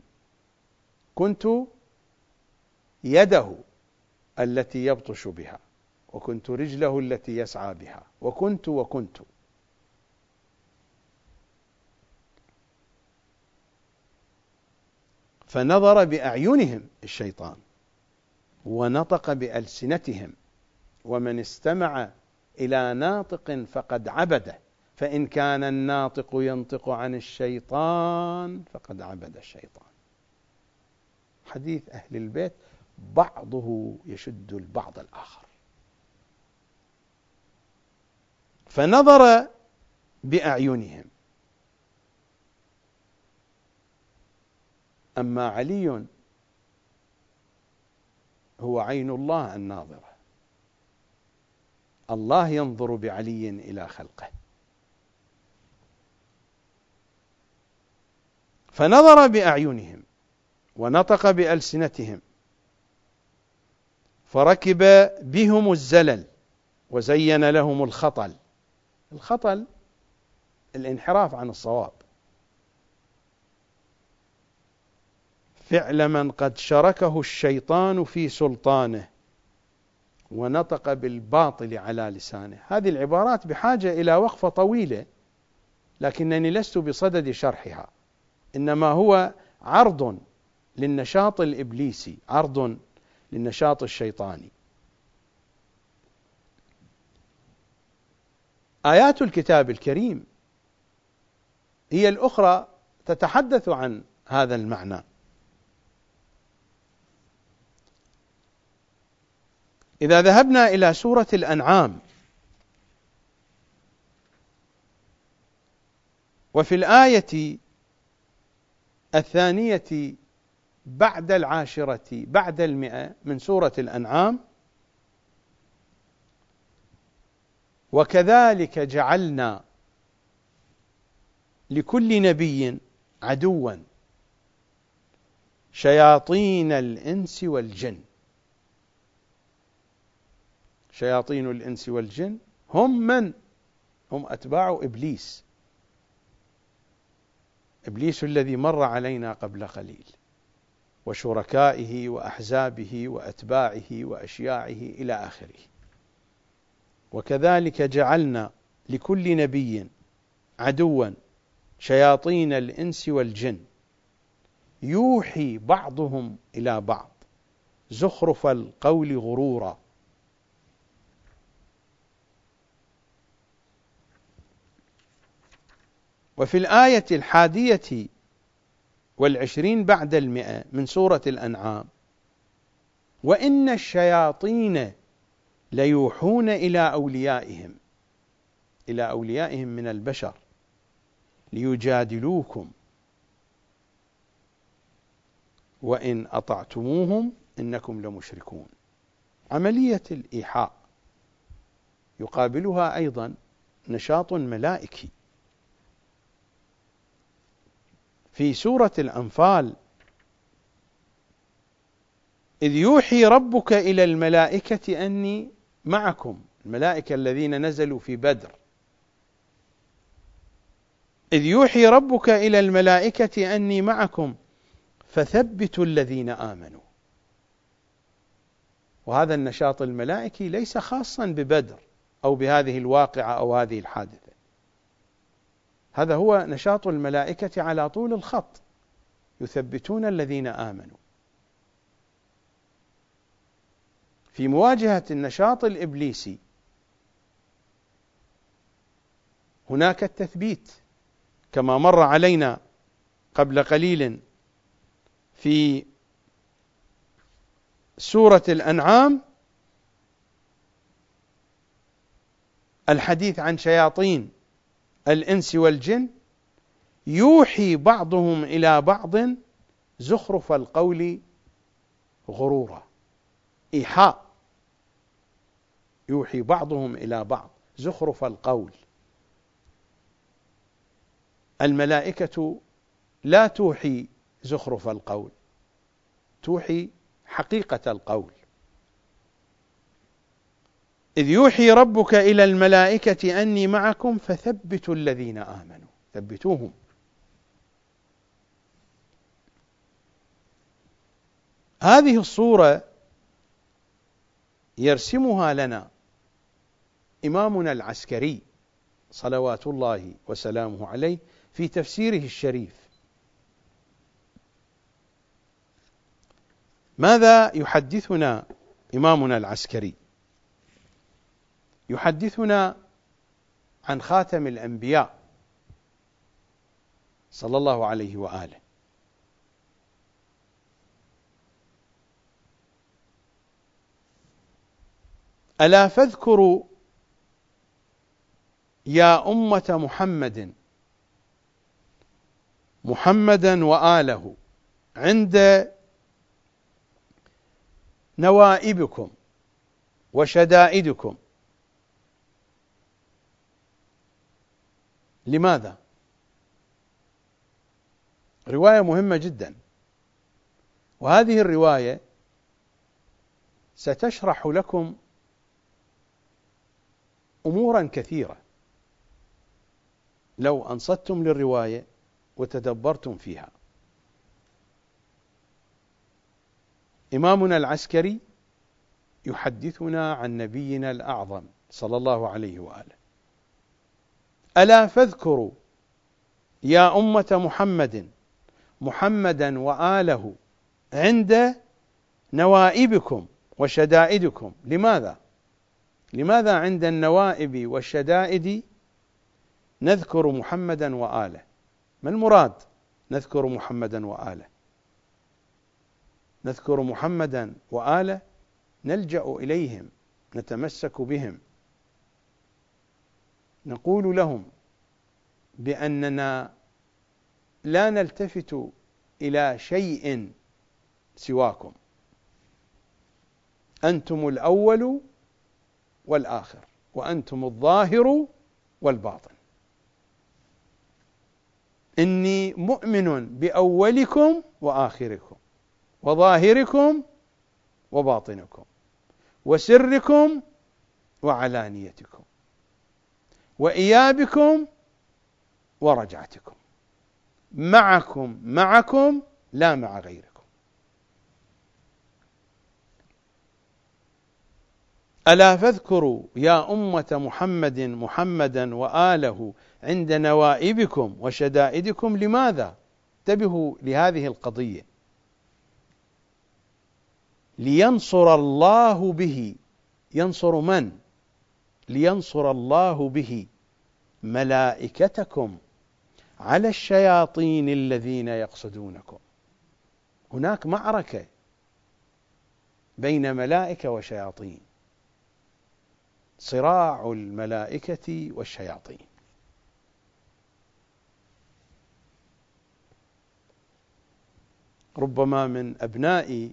كنت يده التي يبطش بها وكنت رجله التي يسعى بها وكنت وكنت فنظر بأعينهم الشيطان ونطق بألسنتهم ومن استمع إلى ناطق فقد عبده فإن كان الناطق ينطق عن الشيطان فقد عبد الشيطان. حديث أهل البيت بعضه يشد البعض الآخر. فنظر بأعينهم أما علي هو عين الله الناظرة. الله ينظر بعلي إلى خلقه. فنظر بأعينهم ونطق بألسنتهم. فركب بهم الزلل وزين لهم الخطل. الخطل الانحراف عن الصواب. فعل من قد شركه الشيطان في سلطانه ونطق بالباطل على لسانه. هذه العبارات بحاجة إلى وقفة طويلة لكنني لست بصدد شرحها. إنما هو عرض للنشاط الإبليسي عرض للنشاط الشيطاني. آيات الكتاب الكريم هي الأخرى تتحدث عن هذا المعنى. إذا ذهبنا إلى سورة الأنعام وفي الآية الثانية بعد العاشرة بعد المئة من سورة الأنعام وكذلك جعلنا لكل نبي عدوا شياطين الإنس والجن. شياطين الإنس والجن هم من؟ هم أتباع إبليس. إبليس الذي مر علينا قبل قليل وشركائه وأحزابه وأتباعه وأشياعه إلى آخره. وكذلك جعلنا لكل نبي عدوا شياطين الإنس والجن. يوحي بعضهم إلى بعض. زخرف القول غرورا. وفي الآية الحادية والعشرين بعد المئة من سورة الأنعام وإن الشياطين ليوحون إلى أوليائهم إلى أوليائهم من البشر ليجادلوكم. وإن أطعتموهم إنكم لمشركون. عملية الإيحاء يقابلها أيضا نشاط ملائكي. في سورة الأنفال. إذ يوحي ربك إلى الملائكة أني معكم. الملائكة الذين نزلوا في بدر. إذ يوحي ربك إلى الملائكة أني معكم فثبتوا الذين آمنوا. وهذا النشاط الملائكي ليس خاصا ببدر أو بهذه الواقعة أو هذه الحادثة. هذا هو نشاط الملائكة على طول الخط. يثبتون الذين آمنوا. في مواجهة النشاط الإبليسي هناك التثبيت. كما مر علينا قبل قليل في سورة الأنعام الحديث عن شياطين. الإنس والجن يوحي بعضهم إلى بعض زخرف القول غرورا. إيحاء. يوحي بعضهم إلى بعض زخرف القول. الملائكة لا توحي زخرف القول توحي حقيقة القول. إذ يوحي ربك إلى الملائكة أني معكم فثبتوا الذين آمنوا. ثبتوهم. هذه الصورة يرسمها لنا إمامنا العسكري صلوات الله وسلامه عليه في تفسيره الشريف. ماذا يحدثنا إمامنا العسكري؟ يحدثنا عن خاتم الأنبياء صلى الله عليه وآله. ألا فاذكروا يا أمة محمد محمدا وآله عند نوائبكم وشدائدكم لماذا؟ رواية مهمة جدا. وهذه الرواية ستشرح لكم امورا كثيرة. لو أنصتم للرواية وتدبرتم فيها. إمامنا العسكري يحدثنا عن نبينا الأعظم صلى الله عليه وآله. ألا فاذكروا يا أمة محمد محمدا وآله عند نوائبكم وشدائدكم. لماذا؟ لماذا عند النوائب والشدائد نذكر محمدا وآله؟ ما المراد نذكر محمدا وآله؟ نذكر محمدا وآله نلجأ إليهم نتمسك بهم. نقول لهم بأننا لا نلتفت إلى شيء سواكم. أنتم الأول والآخر وأنتم الظاهر والباطن. إني مؤمن بأولكم وآخركم وظاهركم وباطنكم وسركم وعلانيتكم. وإيابكم ورجعتكم معكم معكم لا مع غيركم ألا فاذكروا يا أمة محمد محمدا وآله عند نوائبكم وشدائدكم لماذا؟ انتبهوا لهذه القضية لينصر الله به ينصر من؟ لينصر الله به ملائكتكم على الشياطين الذين يقصدونكم. هناك معركة بين ملائكة وشياطين. صراع الملائكة والشياطين. ربما من أبنائي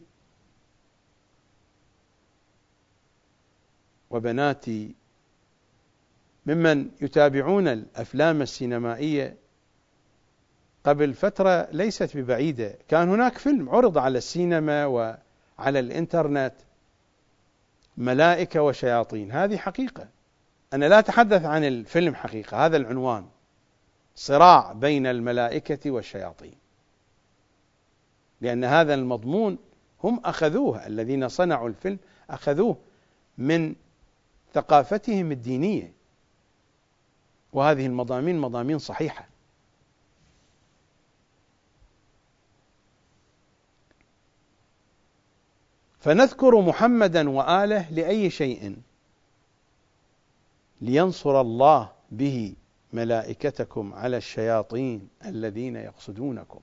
وبناتي ممن يتابعون الأفلام السينمائية قبل فترة ليست ببعيدة. كان هناك فيلم عرض على السينما وعلى الإنترنت ملائكة وشياطين. هذه حقيقة. أنا لا أتحدث عن الفيلم حقيقة هذا العنوان. صراع بين الملائكة والشياطين. لأن هذا المضمون هم أخذوه الذين صنعوا الفيلم أخذوه من ثقافتهم الدينية. وهذه المضامين مضامين صحيحة. فنذكر محمدا وآله لأي شيء. لينصر الله به ملائكتكم على الشياطين الذين يقصدونكم.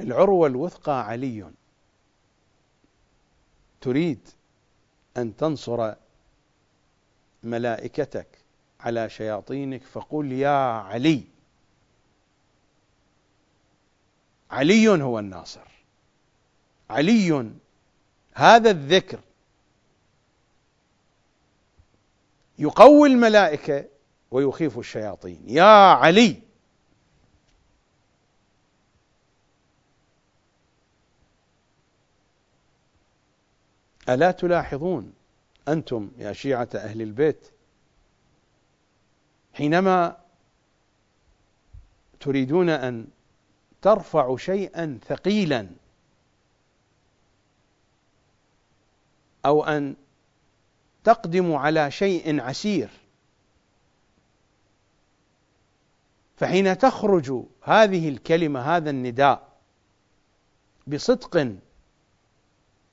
العروة الوثقى علي. تريد أن تنصر ملائكتك على شياطينك فقل يا علي. علي هو الناصر. علي هذا الذكر يقوي الملائكة ويخيف الشياطين. يا علي. ألا تلاحظون أنتم يا شيعة أهل البيت حينما تريدون أن ترفعوا شيئا ثقيلا أو أن تقدموا على شيء عسير فحين تخرج هذه الكلمة هذا النداء بصدق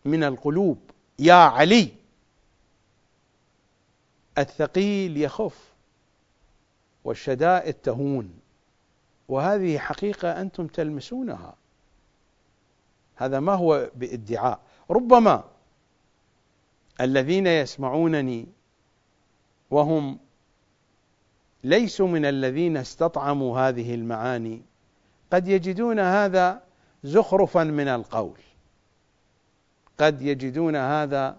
من القلوب يا علي. الثقيل يخف والشدائد تهون. وهذه حقيقة أنتم تلمسونها. هذا ما هو بادعاء. ربما الذين يسمعونني وهم ليسوا من الذين استطعموا هذه المعاني قد يجدون هذا زخرفا من القول. قد يجدون هذا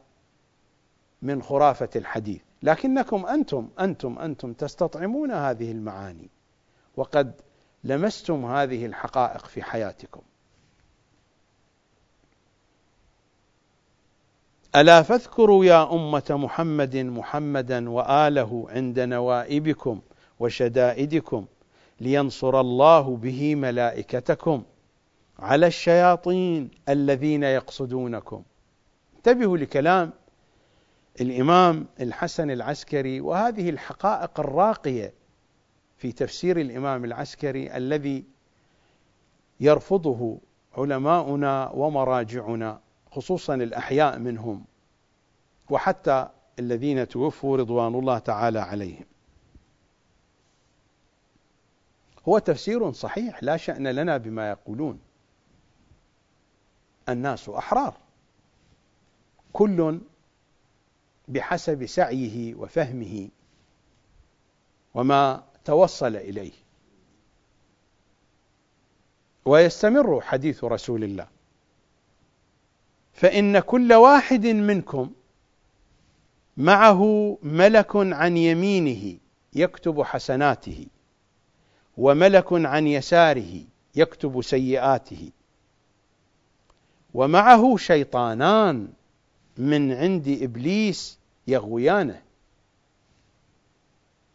من خرافة الحديث. لكنكم أنتم أنتم أنتم تستطعمون هذه المعاني وقد لمستم هذه الحقائق في حياتكم. ألا فاذكروا يا أمة محمد محمدا وآله عند نوائبكم وشدائدكم لينصر الله به ملائكتكم على الشياطين الذين يقصدونكم انتبهوا لكلام الإمام الحسن العسكري وهذه الحقائق الراقية في تفسير الإمام العسكري الذي يرفضه علماؤنا ومراجعنا خصوصا الأحياء منهم وحتى الذين توفوا رضوان الله تعالى عليهم. هو تفسير صحيح لا شأن لنا بما يقولون. الناس أحرار. كل بحسب سعيه وفهمه وما توصل إليه. ويستمر حديث رسول الله. فإن كل واحد منكم معه ملك عن يمينه يكتب حسناته وملك عن يساره يكتب سيئاته. ومعه شيطانان من عند إبليس يغويانه.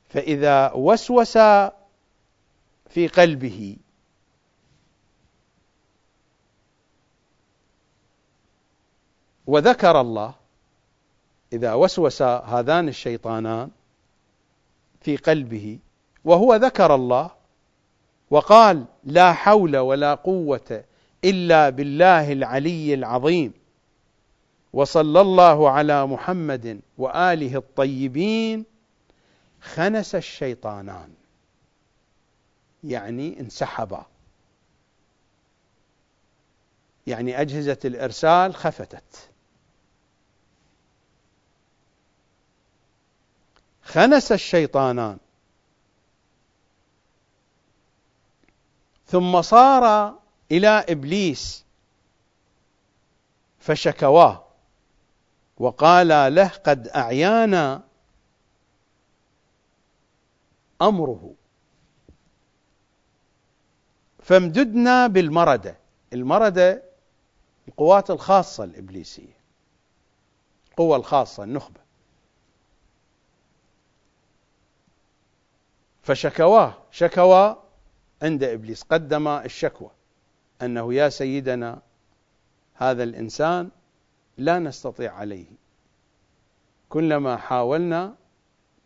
فإذا وسوس في قلبه وذكر الله إذا وسوس هذان الشيطانان في قلبه وهو ذكر الله وقال لا حول ولا قوة إلا بالله العلي العظيم. وصلى الله على محمد وآله الطيبين. خنس الشيطانان. يعني انسحبا. يعني أجهزة الإرسال خفتت. خنس الشيطانان. ثم صار إلى إبليس فشكواه وقال له قد أعيانا أمره. فامددنا بالمردة. المردة القوات الخاصة الإبليسية. القوة الخاصة النخبة. فشكواه. شكوى عند إبليس. قدم الشكوى. أنه يا سيدنا هذا الإنسان لا نستطيع عليه. كلما حاولنا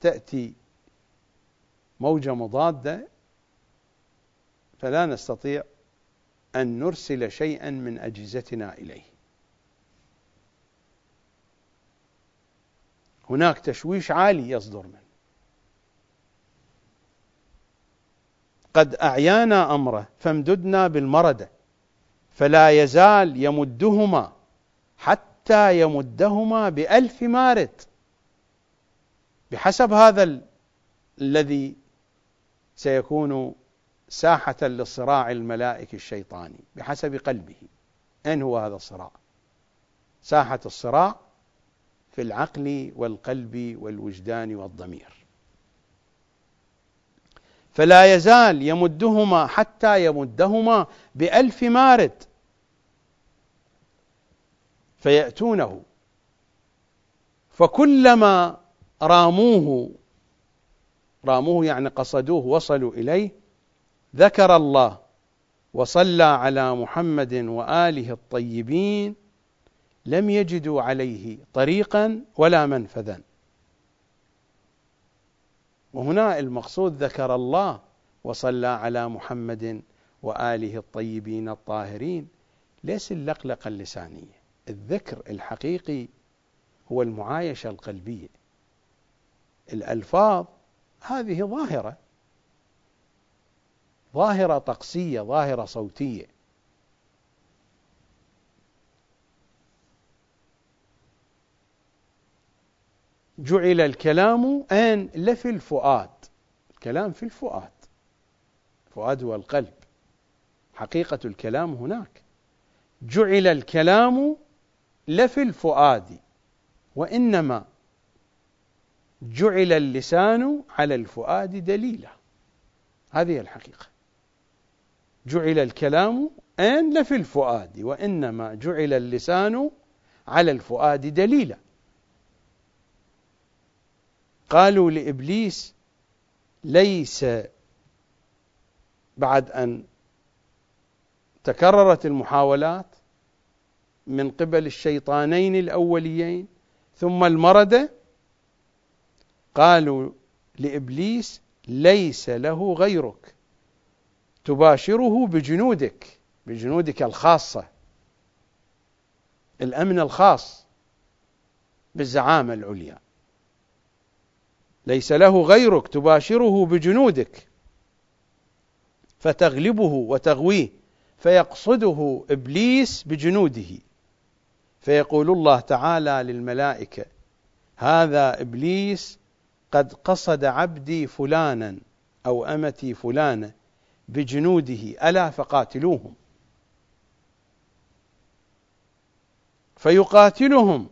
تأتي موجة مضادة فلا نستطيع أن نرسل شيئا من أجهزتنا إليه. هناك تشويش عالي يصدر منه. قد أعيانا أمره فامددنا بالمردة. فلا يزال يمدهما حتى يمدهما بألف مارد بحسب هذا ال... الذي سيكون ساحة للصراع الملائكي الشيطاني بحسب قلبه. أين هو هذا الصراع؟ ساحة الصراع في العقل والقلب والوجدان والضمير. فلا يزال يمدهما حتى يمدهما بألف مارد فيأتونه. فكلما راموه راموه يعني قصدوه وصلوا إليه ذكر الله وصلى على محمد وآله الطيبين لم يجدوا عليه طريقا ولا منفذا. وهنا المقصود ذكر الله وصلى على محمد وآله الطيبين الطاهرين. ليس اللقلقة اللسانية الذكر الحقيقي هو المعايشة القلبية. الألفاظ هذه ظاهرة ظاهرة طقسية ظاهرة صوتية. جعل الكلام أين لفي الفؤاد. الكلام في الفؤاد. الفؤاد هو القلب. حقيقة الكلام هناك. جعل الكلام لفي الفؤاد وإنما جعل اللسان على الفؤاد دليلا. هذه الحقيقة. جعل الكلام أين لفي الفؤاد وإنما جعل اللسان على الفؤاد دليلا. قالوا لإبليس ليس بعد أن تكررت المحاولات من قبل الشيطانين الأوليين ثم المردة قالوا لإبليس ليس له غيرك تباشره بجنودك بجنودك الخاصة الأمن الخاص بالزعامة العليا. ليس له غيرك تباشره بجنودك. فتغلبه وتغويه فيقصده إبليس بجنوده. فيقول الله تعالى للملائكة هذا إبليس قد قصد عبدي فلانا أو أمتي فلانة بجنوده ألا فقاتلوهم؟ فيقاتلهم.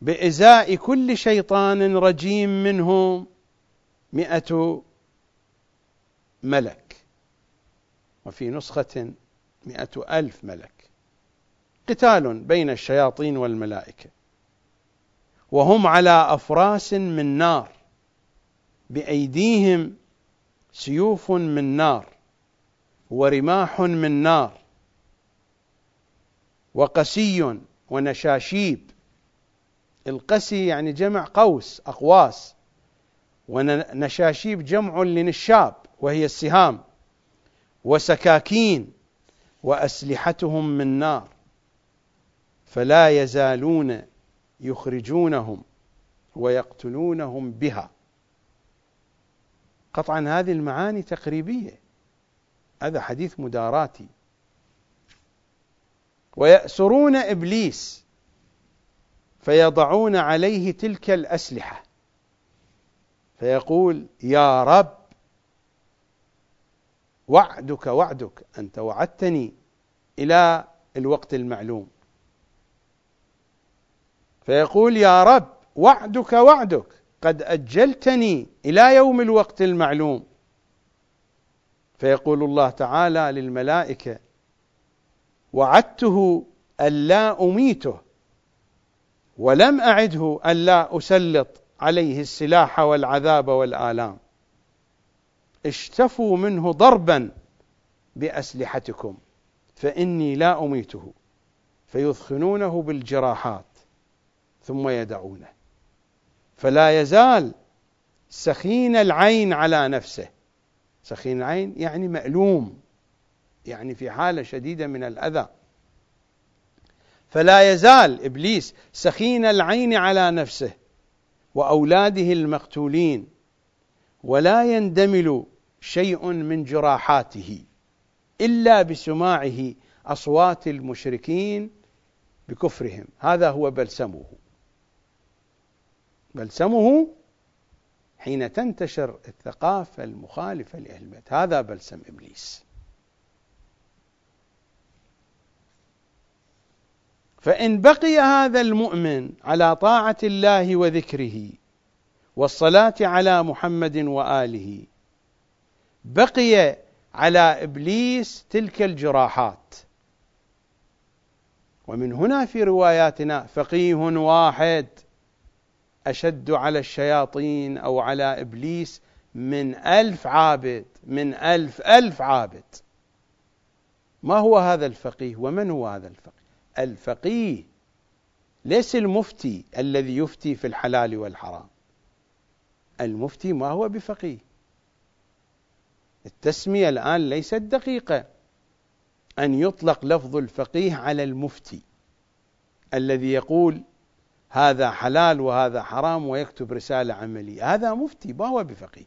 بإزاء كل شيطان رجيم منهم مئة ملك. وفي نسخة مئة ألف ملك. قتال بين الشياطين والملائكة. وهم على أفراس من نار. بأيديهم سيوف من نار. ورماح من نار. وقسي ونشاشيب. القسي يعني جمع قوس أقواس. ونشاشيب جمع لنشاب وهي السهام. وسكاكين وأسلحتهم من نار. فلا يزالون يخرجونهم ويقتلونهم بها. قطعا هذه المعاني تقريبية. هذا حديث مداراتي. ويأسرون إبليس. فيضعون عليه تلك الأسلحة. فيقول يا رب وعدك وعدك أنت وعدتني إلى الوقت المعلوم. فيقول يا رب وعدك وعدك قد أجلتني إلى يوم الوقت المعلوم. فيقول الله تعالى للملائكة وعدته الا أميته. ولم أعده الا أسلط عليه السلاح والعذاب والآلام. اشتفوا منه ضربا بأسلحتكم فإني لا أميته. فيثخنونه بالجراحات ثم يدعونه. فلا يزال سخين العين على نفسه. سخين العين يعني مألوم يعني في حالة شديدة من الأذى. فلا يزال إبليس سخين العين على نفسه وأولاده المقتولين ولا يندمل شيء من جراحاته إلا بسماعه أصوات المشركين بكفرهم. هذا هو بلسمه. بلسمه حين تنتشر الثقافة المخالفة لأهل البيت. هذا بلسم إبليس. فإن بقي هذا المؤمن على طاعة الله وذكره والصلاة على محمد وآله بقي على إبليس تلك الجراحات. ومن هنا في رواياتنا فقيه واحد أشد على الشياطين أو على إبليس من ألف عابد من ألف ألف عابد. ما هو هذا الفقيه؟ ومن هو هذا الفقيه؟ الفقيه ليس المفتي الذي يفتي في الحلال والحرام. المفتي ما هو بفقيه. التسمية الآن ليست دقيقة. أن يطلق لفظ الفقيه على المفتي الذي يقول هذا حلال وهذا حرام ويكتب رسالة عملية. هذا مفتي ما هو بفقيه.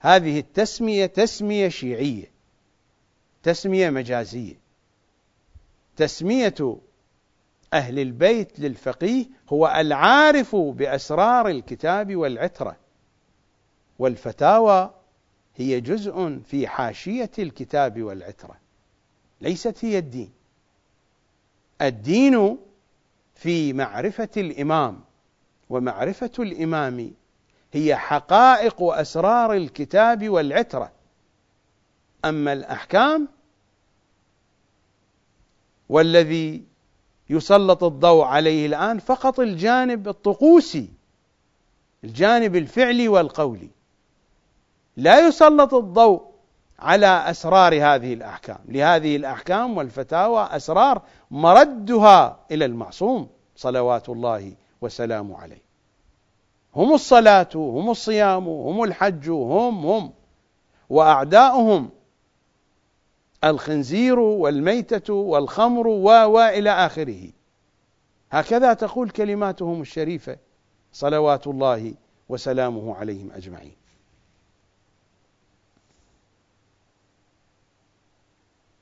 هذه التسمية تسمية شيعية تسمية مجازية. تسمية أهل البيت للفقيه هو العارف بأسرار الكتاب والعترة. والفتاوى هي جزء في حاشية الكتاب والعترة. ليست هي الدين. الدين في معرفة الإمام ومعرفة الإمام هي حقائق وأسرار الكتاب والعترة. أما الأحكام والذي يسلط الضوء عليه الآن فقط الجانب الطقوسي الجانب الفعلي والقولي. لا يسلط الضوء على أسرار هذه الأحكام، لهذه الأحكام والفتاوى أسرار مردها إلى المعصوم صلوات الله وسلامه عليه. هم الصلاة، هم الصيام، هم الحج، هم هم. وأعداؤهم الخنزير والميتة والخمر و إلى آخره. هكذا تقول كلماتهم الشريفة صلوات الله وسلامه عليهم أجمعين.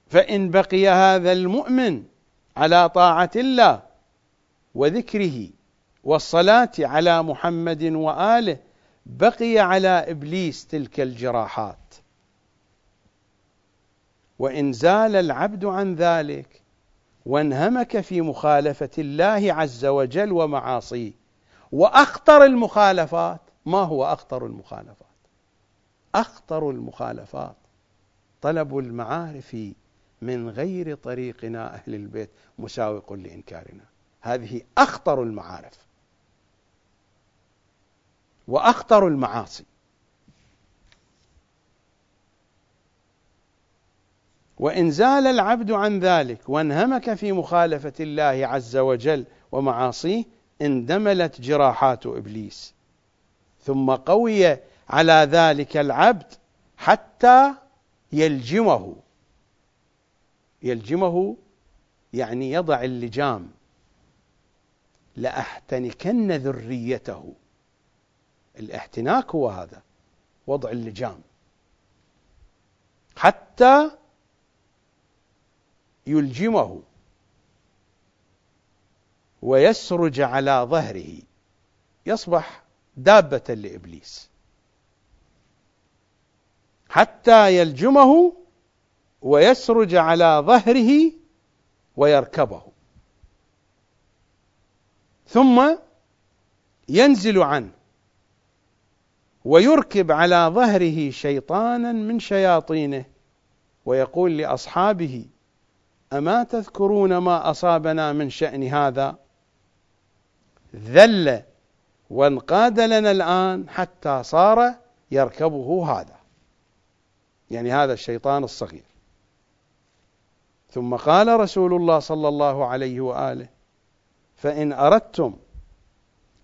فإن بقي هذا المؤمن على طاعة الله وذكره والصلاة على محمد وآله بقي على إبليس تلك الجراحات. وإن زال العبد عن ذلك وانهمك في مخالفة الله عز وجل ومعاصيه وأخطر المخالفات ما هو أخطر المخالفات؟ أخطر المخالفات طلب المعارف من غير طريقنا أهل البيت مساوق لإنكارنا. هذه أخطر المعارف وأخطر المعاصي. وإن زال العبد عن ذلك وانهمك في مخالفة الله عز وجل ومعاصيه اندملت جراحات إبليس. ثم قوي على ذلك العبد حتى يلجمه. يلجمه يعني يضع اللجام. لأحتنكن ذريته. الاحتناك هو هذا وضع اللجام. حتى يلجمه ويسرج على ظهره يصبح دابة لإبليس. حتى يلجمه ويسرج على ظهره ويركبه. ثم ينزل عنه ويركب على ظهره شيطانا من شياطينه ويقول لأصحابه أما تذكرون ما أصابنا من شأن هذا؟ ذل وانقاد لنا الآن حتى صار يركبه هذا. يعني هذا الشيطان الصغير. ثم قال رسول الله صلى الله عليه وآله فإن أردتم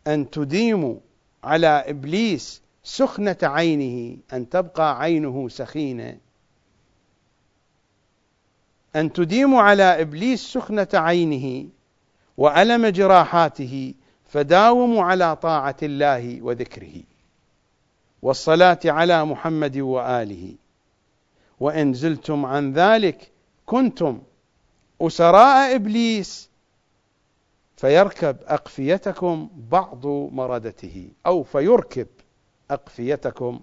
أن تديموا على إبليس سخنة عينه أن تبقى عينه سخينة أن تديموا على إبليس سخنة عينه وألم جراحاته فداوموا على طاعة الله وذكره. والصلاة على محمد وآله. وإن زلتم عن ذلك كنتم أسراء إبليس فيركب أقفيتكم بعض مردته أو فيركب أقفيتكم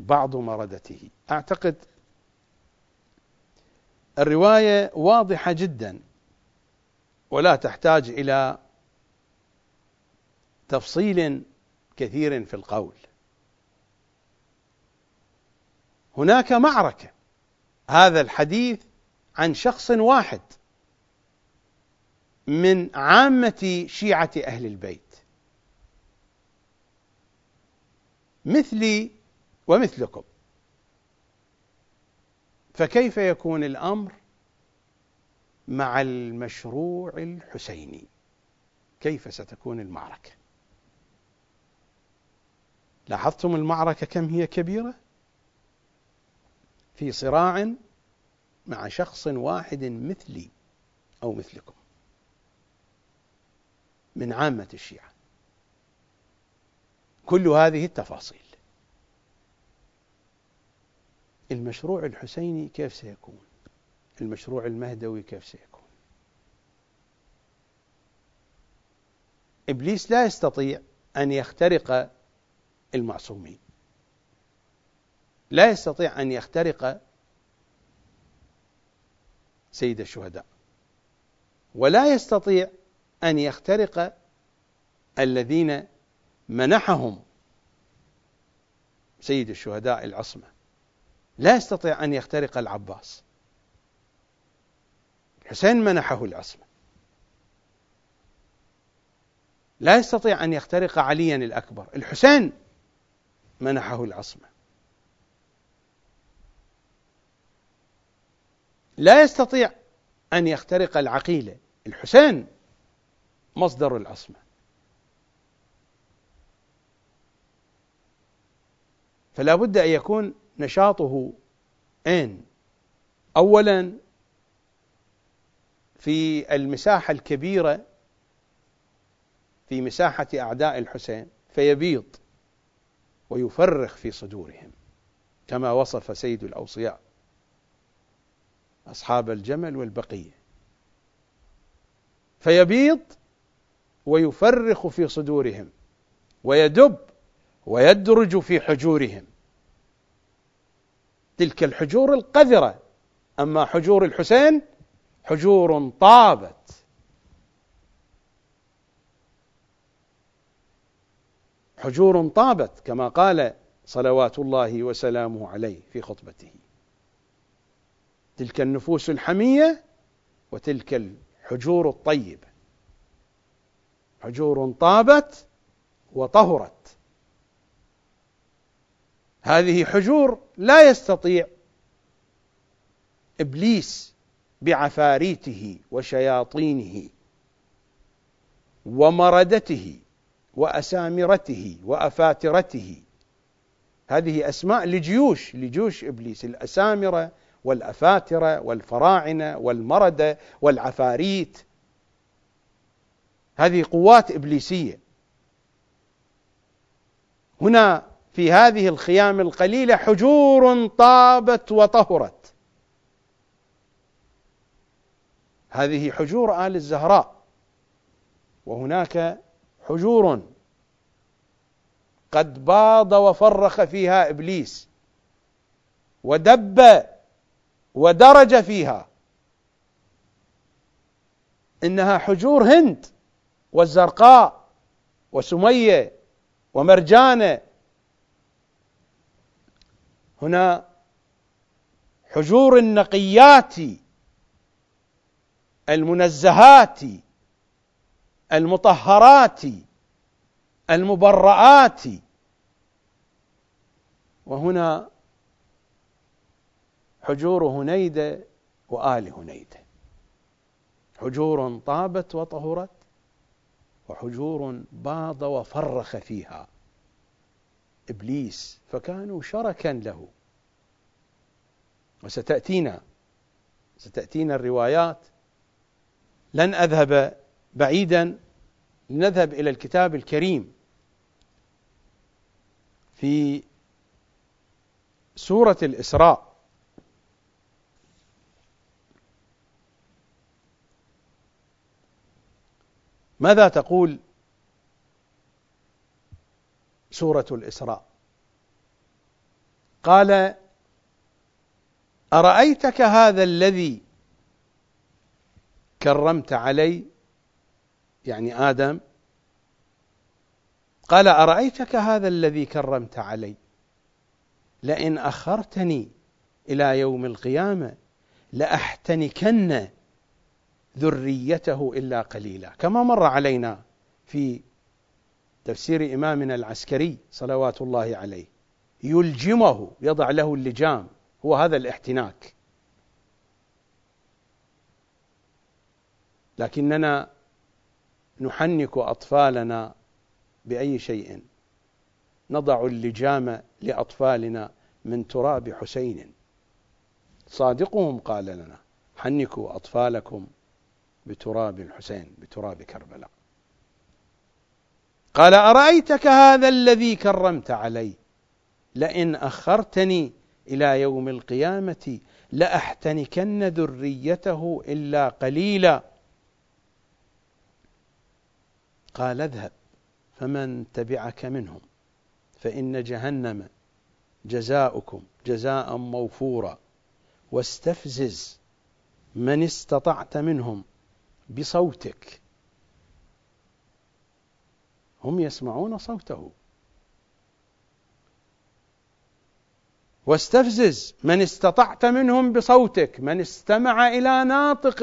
بعض مردته أعتقد الرواية واضحة جدا ولا تحتاج إلى تفصيل كثير في القول. هناك معركة هذا الحديث عن شخص واحد من عامة شيعة أهل البيت. مثلي ومثلكم. فكيف يكون الأمر مع المشروع الحسيني؟ كيف ستكون المعركة؟ لاحظتم المعركة كم هي كبيرة؟ في صراع مع شخص واحد مثلي أو مثلكم من عامة الشيعة. كل هذه التفاصيل. المشروع الحسيني كيف سيكون؟ المشروع المهدوي كيف سيكون؟ إبليس لا يستطيع أن يخترق المعصومين. لا يستطيع أن يخترق سيد الشهداء. ولا يستطيع أن يخترق الذين منحهم سيد الشهداء العصمة. لا يستطيع أن يخترق العباس. الحسين منحه العصمة. لا يستطيع أن يخترق عليا الأكبر. الحسين منحه العصمة. لا يستطيع أن يخترق العقيلة. الحسين مصدر العصمة. فلا بد أن يكون نشاطه أين أولا في المساحة الكبيرة في مساحة أعداء الحسين فيبيض ويفرخ في صدورهم كما وصف سيد الأوصياء أصحاب الجمل والبقية. فيبيض ويفرخ في صدورهم ويدب ويدرج في حجورهم. تلك الحجور القذرة. أما حجور الحسين حجور طابت. حجور طابت كما قال صلوات الله وسلامه عليه في خطبته. تلك النفوس الحمية وتلك الحجور الطيبة. حجور طابت وطهرت. هذه حجور لا يستطيع إبليس بعفاريته وشياطينه ومردته وأسامرته وأفاترته. هذه أسماء لجيوش لجيوش إبليس الأسامرة والأفاترة والفراعنة والمردة والعفاريت. هذه قوات إبليسية. هنا في هذه الخيام القليلة حجور طابت وطهرت. هذه حجور آل الزهراء. وهناك حجور قد باض وفرخ فيها إبليس ودب ودرج فيها. إنها حجور هند والزرقاء وسمية ومرجانة هنا حجور النقيات المنزهات المطهرات المبرآت. وهنا حجور هنيدة وآل هنيدة. حجور طابت وطهرت وحجور باض وفرخ فيها. إبليس فكانوا شركا له. وستأتينا ستأتينا الروايات. لن أذهب بعيدا لنذهب إلى الكتاب الكريم. في سورة الإسراء. ماذا تقول سورة الإسراء. قال أرأيتك هذا الذي كرمت علي؟ يعني آدم. قال أرأيتك هذا الذي كرمت علي؟ لئن أخرتني إلى يوم القيامة لأحتنكن ذريته إلا قليلا. كما مر علينا في تفسير إمامنا العسكري صلوات الله عليه. يلجمه يضع له اللجام. هو هذا الاحتناك. لكننا نحنك أطفالنا بأي شيء. نضع اللجام لأطفالنا من تراب حسين. صادقهم قال لنا حنكوا أطفالكم بتراب الحسين بتراب كربلاء. قال أرأيتك هذا الذي كرمت علي؟ لئن أخرتني إلى يوم القيامة لأحتنكن ذريته إلا قليلا. قال اذهب فمن تبعك منهم فإن جهنم جزاؤكم جزاء موفورا واستفزز من استطعت منهم بصوتك. هم يسمعون صوته. واستفزز من استطعت منهم بصوتك من استمع إلى ناطق.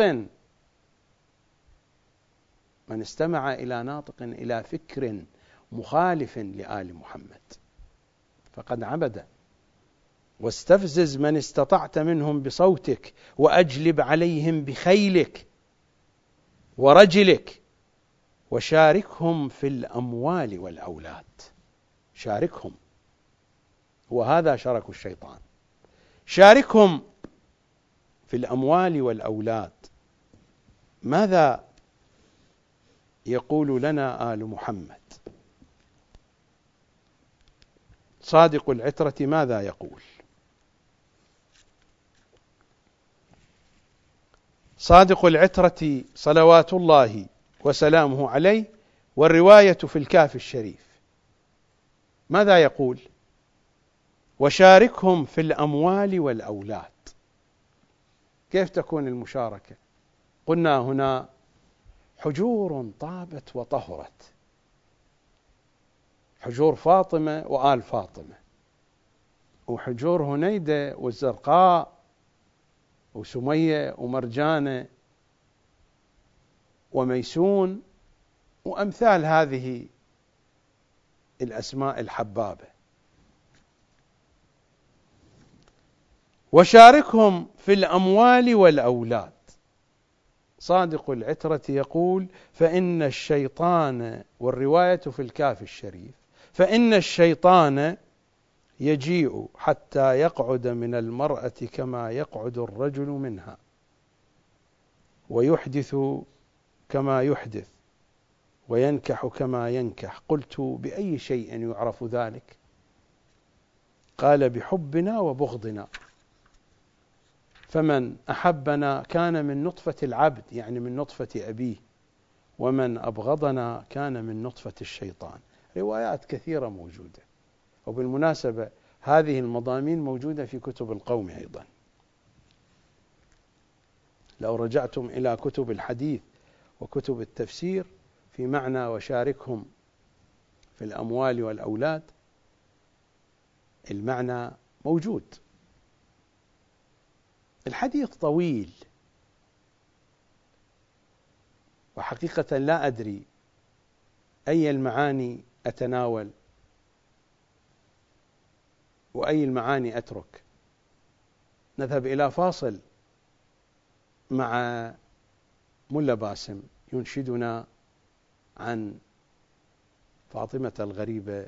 من استمع إلى ناطق إلى فكر مخالف لآل محمد. فقد عبد. واستفزز من استطعت منهم بصوتك وأجلب عليهم بخيلك ورجلك. وشاركهم في الأموال والأولاد. شاركهم. وهذا شرك الشيطان. شاركهم في الأموال والأولاد. ماذا يقول لنا آل محمد؟ صادق العترة ماذا يقول؟ صادق العترة صلوات الله وسلامه عليه والرواية في الكاف الشريف. ماذا يقول؟ وشاركهم في الأموال والأولاد. كيف تكون المشاركة؟ قلنا هنا حجور طابت وطهرت. حجور فاطمة وآل فاطمة. وحجور هنيدة والزرقاء وسمية ومرجانة وميسون وأمثال هذه الأسماء الحبابة. وشاركهم في الأموال والأولاد. صادق العترة يقول فإن الشيطان والرواية في الكاف الشريف فإن الشيطان يجيء حتى يقعد من المرأة كما يقعد الرجل منها ويحدث كما يحدث وينكح كما ينكح. قلت بأي شيء يعرف ذلك؟ قال بحبنا وبغضنا. فمن أحبنا كان من نطفة العبد يعني من نطفة أبيه. ومن أبغضنا كان من نطفة الشيطان. روايات كثيرة موجودة. وبالمناسبة هذه المضامين موجودة في كتب القوم أيضا. لو رجعتم إلى كتب الحديث وكتب التفسير في معنى وشاركهم في الأموال والأولاد. المعنى موجود. الحديث طويل. وحقيقة لا أدري أي المعاني أتناول وأي المعاني أترك. نذهب إلى فاصل مع ملا باسم ينشدنا عن فاطمة الغريبة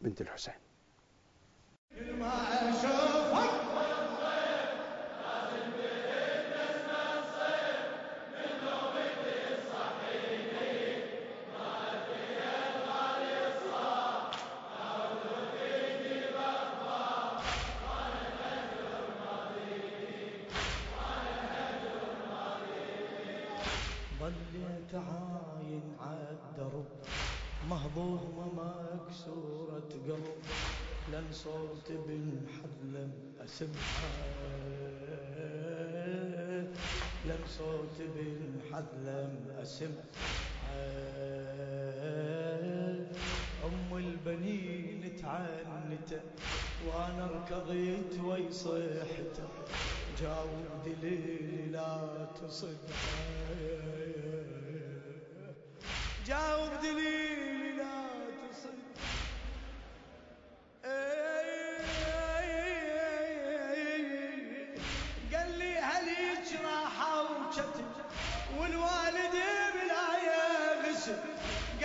بنت الحسين. أسمعها لن صوت بالحلم أسمعها أم البنين تعنت وأنا ركضيت ويصيحته جاوب دليلي لا تصدق جاوب دليلي لا تصدق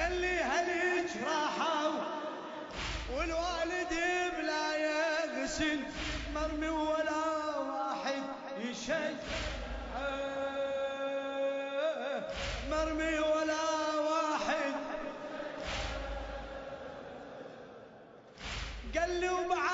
قال لي هل راحة والوالد بلا يغسل مرمي ولا واحد يشيل. مرمي ولا واحد. قال لي وبعد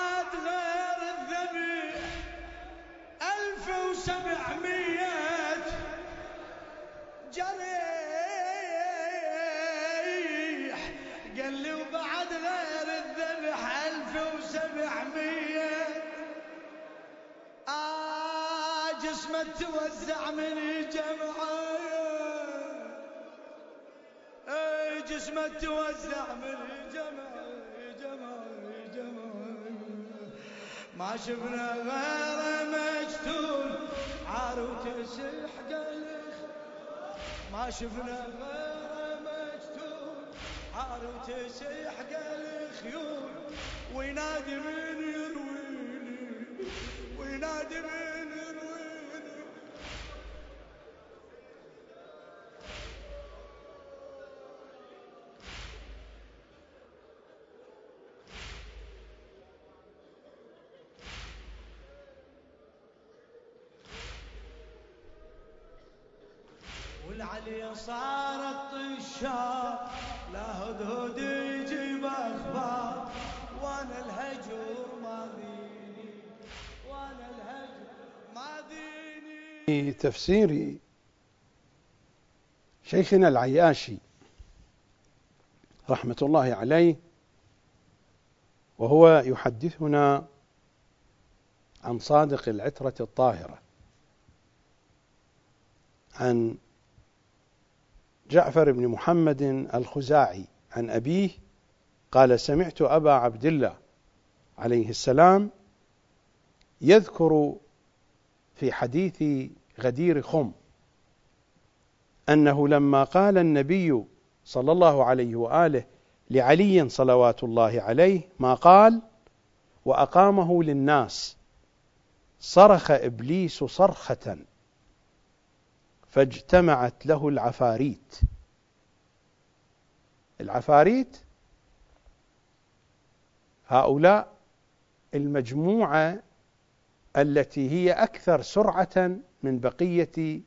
توزع من الجمعة اي جسمه توزع من الجمعة جمعة جمعة. ما شفنا غيره مجتول عار وتسح قلخ. ما شفنا غيره مجتول عار وتسح قلخيول وينادي من يرويني وينادي من والعلي صارت طشار لا هدهد يجيب أخبار وأنا الهجر ما ديني وأنا الهجر ما ديني في تفسير شيخنا العياشي رحمة الله عليه وهو يحدثنا عن صادق العترة الطاهرة عن جعفر بن محمد الخزاعي عن أبيه قال سمعت أبا عبد الله عليه السلام يذكر في حديث غدير خم أنه لما قال النبي صلى الله عليه وآله لعلي صلوات الله عليه ما قال وأقامه للناس صرخ إبليس صرخة فاجتمعت له العفاريت. العفاريت هؤلاء المجموعة التي هي أكثر سرعة من بقية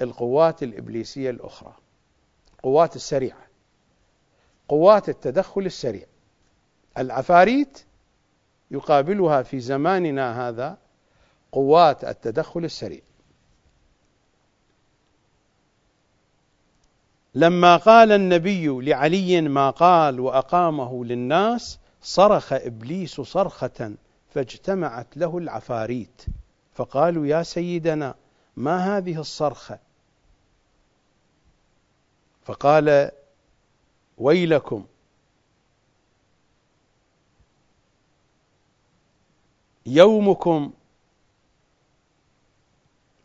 القوات الإبليسية الأخرى. قوات السريعة قوات التدخل السريع. العفاريت يقابلها في زماننا هذا قوات التدخل السريع. لما قال النبي لعلي ما قال وأقامه للناس صرخ إبليس صرخة فاجتمعت له العفاريت. فقالوا يا سيدنا ما هذه الصرخة؟ فقال ويلكم. يومكم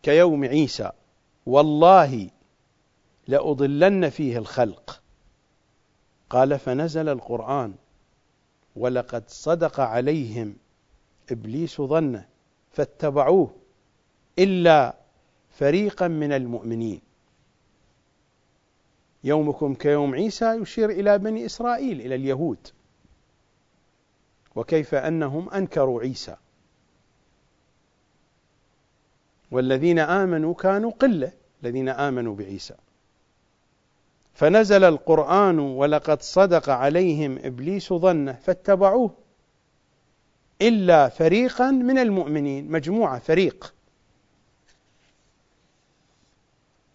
كيوم عيسى. والله لأضلن فيه الخلق. قال فنزل القرآن ولقد صدق عليهم إبليس ظنه فاتبعوه إلا فريقا من المؤمنين. يومكم كيوم عيسى يشير إلى بني إسرائيل إلى اليهود. وكيف أنهم أنكروا عيسى. والذين آمنوا كانوا قلة الذين آمنوا بعيسى. فنزل القرآن ولقد صدق عليهم إبليس ظنه فاتبعوه. إلا فريقا من المؤمنين مجموعة فريق.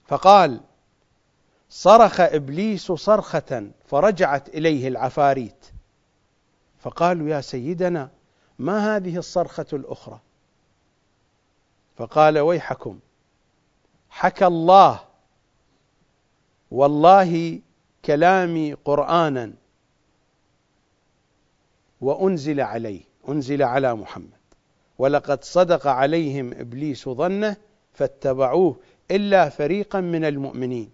فقال صرخ إبليس صرخة فرجعت إليه العفاريت. فقالوا يا سيدنا ما هذه الصرخة الأخرى؟ فقال ويحكم حكى الله والله كلامي قرآنا وأنزل عليه أنزل على محمد. ولقد صدق عليهم إبليس ظنه فاتبعوه إلا فريقا من المؤمنين.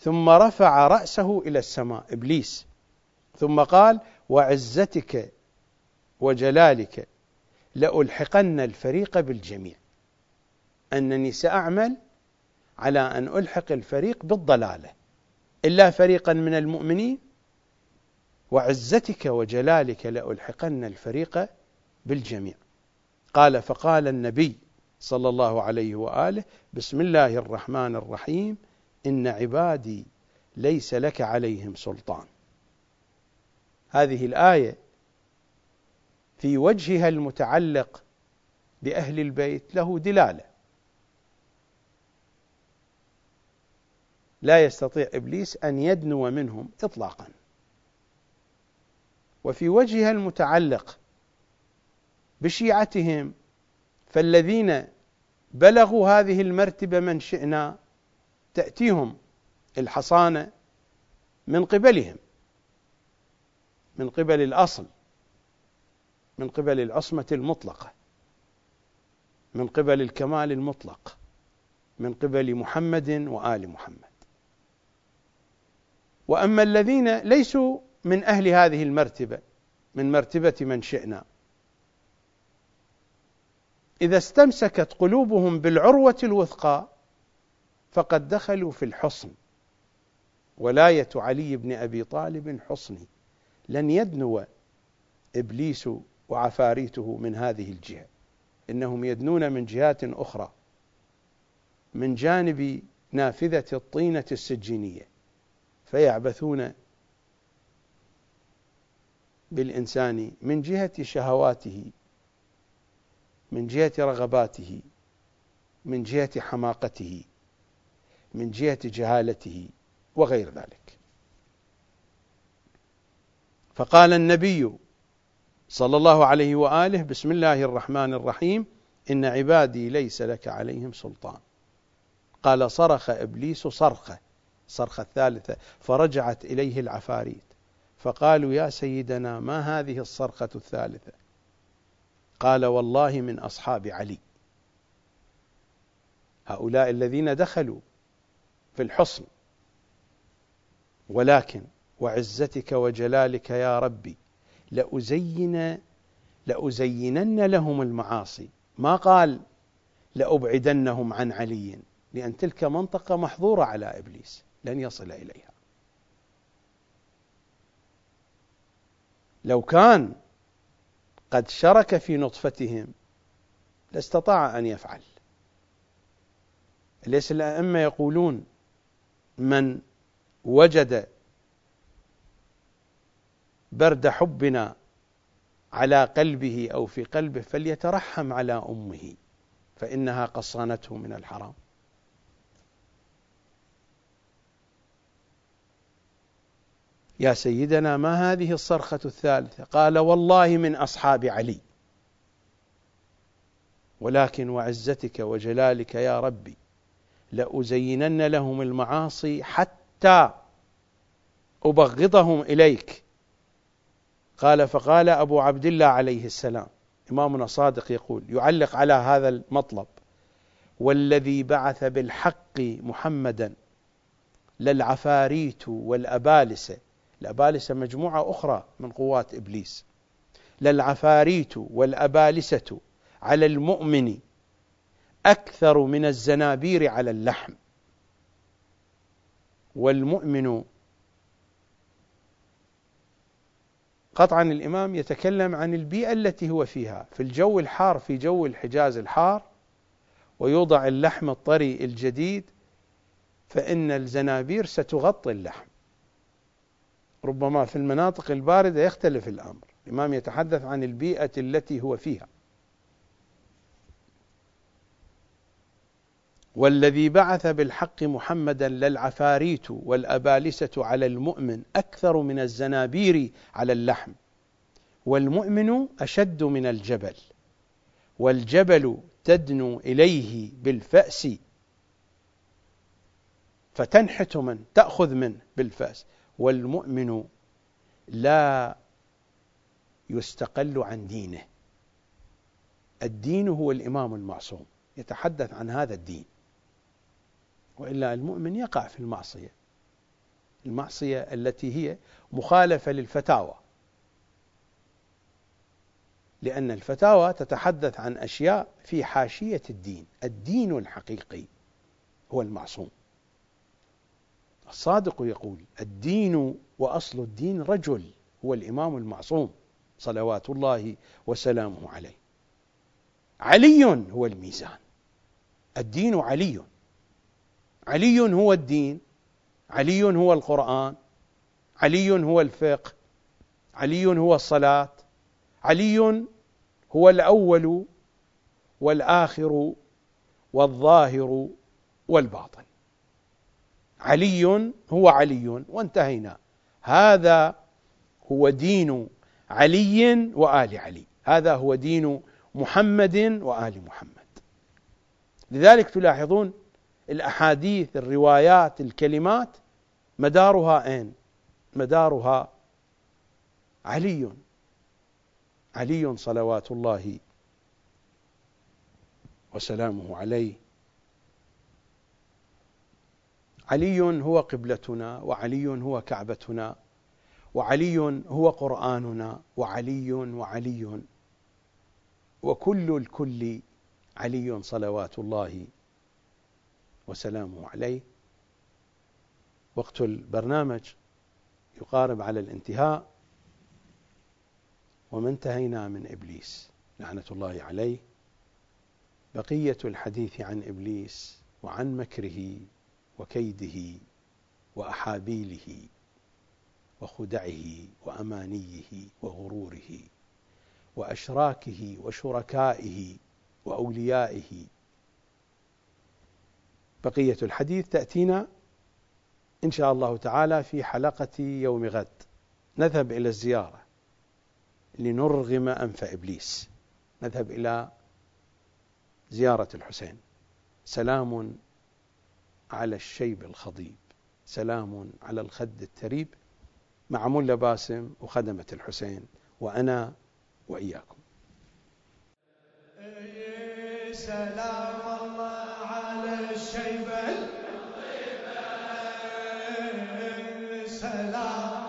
ثم رفع رأسه إلى السماء إبليس. ثم قال وعزتك وجلالك لألحقن الفريق بالجميع. أنني سأعمل على أن ألحق الفريق بالضلالة. إلا فريقا من المؤمنين وعزتك وجلالك لألحقن الفريق بالجميع. قال فقال النبي صلى الله عليه وآله بسم الله الرحمن الرحيم إن عبادي ليس لك عليهم سلطان. هذه الآية في وجهها المتعلق بأهل البيت له دلالة. لا يستطيع إبليس أن يدنو منهم إطلاقا. وفي وجهها المتعلق بشيعتهم فالذين بلغوا هذه المرتبة من شئنا تأتيهم الحصانة من قبلهم من قبل الأصل من قبل العصمة المطلقة من قبل الكمال المطلق من قبل محمد وآل محمد. وأما الذين ليسوا من أهل هذه المرتبة من مرتبة من شئنا. إذا استمسكت قلوبهم بالعروة الوثقى فقد دخلوا في الحصن. ولاية علي بن أبي طالب حصني. لن يدنو إبليس وعفاريته من هذه الجهة. إنهم يدنون من جهات أخرى. من جانب نافذة الطينة السجينية. فيعبثون بالإنسان من جهة شهواته من جهة رغباته من جهة حماقته من جهة جهالته وغير ذلك. فقال النبي صلى الله عليه وآله بسم الله الرحمن الرحيم إن عبادي ليس لك عليهم سلطان. قال صرخ إبليس صرخه. صرخة الثالثه فرجعت إليه العفاريت. فقالوا يا سيدنا ما هذه الصرخة الثالثة؟ قال والله من أصحاب علي. هؤلاء الذين دخلوا في الحصن. ولكن وعزتك وجلالك يا ربي لأزين لأزينن لهم المعاصي. ما قال لأبعدنهم عن علي لأن تلك منطقة محظورة على إبليس. لن يصل إليها. لو كان قد شرك في نطفتهم لاستطاع أن يفعل. ليس الأئمة يقولون من وجد برد حبنا على قلبه أو في قلبه فليترحم على أمه فإنها قصانته من الحرام. يا سيدنا ما هذه الصرخة الثالثة؟ قال والله من أصحاب علي. ولكن وعزتك وجلالك يا ربي لأزينن لهم المعاصي حتى أبغضهم إليك. قال فقال أبو عبد الله عليه السلام إمامنا صادق يقول يعلق على هذا المطلب والذي بعث بالحق محمدا للعفاريت والأبالسة. الأبالسة مجموعة أخرى من قوات إبليس. للعفاريت والأبالسة على المؤمن أكثر من الزنابير على اللحم. والمؤمن قطعا الإمام يتكلم عن البيئة التي هو فيها في الجو الحار في جو الحجاز الحار ويوضع اللحم الطري الجديد فإن الزنابير ستغطي اللحم. ربما في المناطق الباردة يختلف الأمر. الإمام يتحدث عن البيئة التي هو فيها. والذي بعث بالحق محمدا للعفاريت والأبالسة على المؤمن أكثر من الزنابير على اللحم. والمؤمن أشد من الجبل. والجبل تدنو إليه بالفأس. فتنحت من تأخذ منه بالفأس. والمؤمن لا يستقل عن دينه. الدين هو الإمام المعصوم يتحدث عن هذا الدين. وإلا المؤمن يقع في المعصية. المعصية التي هي مخالفة للفتاوى. لأن الفتاوى تتحدث عن أشياء في حاشية الدين. الدين الحقيقي هو المعصوم. الصادق يقول الدين وأصل الدين رجل هو الإمام المعصوم صلوات الله وسلامه عليه. علي هو الميزان. الدين علي. علي هو الدين علي هو القرآن علي هو الفقه علي هو الصلاة علي هو الأول والآخر والظاهر والباطن. علي هو علي وانتهينا. هذا هو دين علي وآل علي. هذا هو دين محمد وآل محمد. لذلك تلاحظون الأحاديث الروايات الكلمات مدارها أين؟ مدارها علي. علي صلوات الله وسلامه عليه. علي هو قبلتنا وعلي هو كعبتنا وعلي هو قرآننا وعلي وعلي. وكل الكل علي صلوات الله وسلامه عليه. وقت البرنامج يقارب على الانتهاء. وما انتهينا من إبليس لعنة الله عليه. بقية الحديث عن إبليس وعن مكره وكيده وأحابيله وخدعه وأمانيه وغروره وأشراكه وشركائه وأوليائه. بقية الحديث تأتينا إن شاء الله تعالى في حلقة يوم غد. نذهب إلى الزيارة لنرغم أنف إبليس. نذهب إلى زيارة الحسين. سلام على الشيب الخضيب. سلام على الخد التريب. مع ملا باسم وخدمة الحسين وأنا وإياكم. سلام الله على الشيبة سلام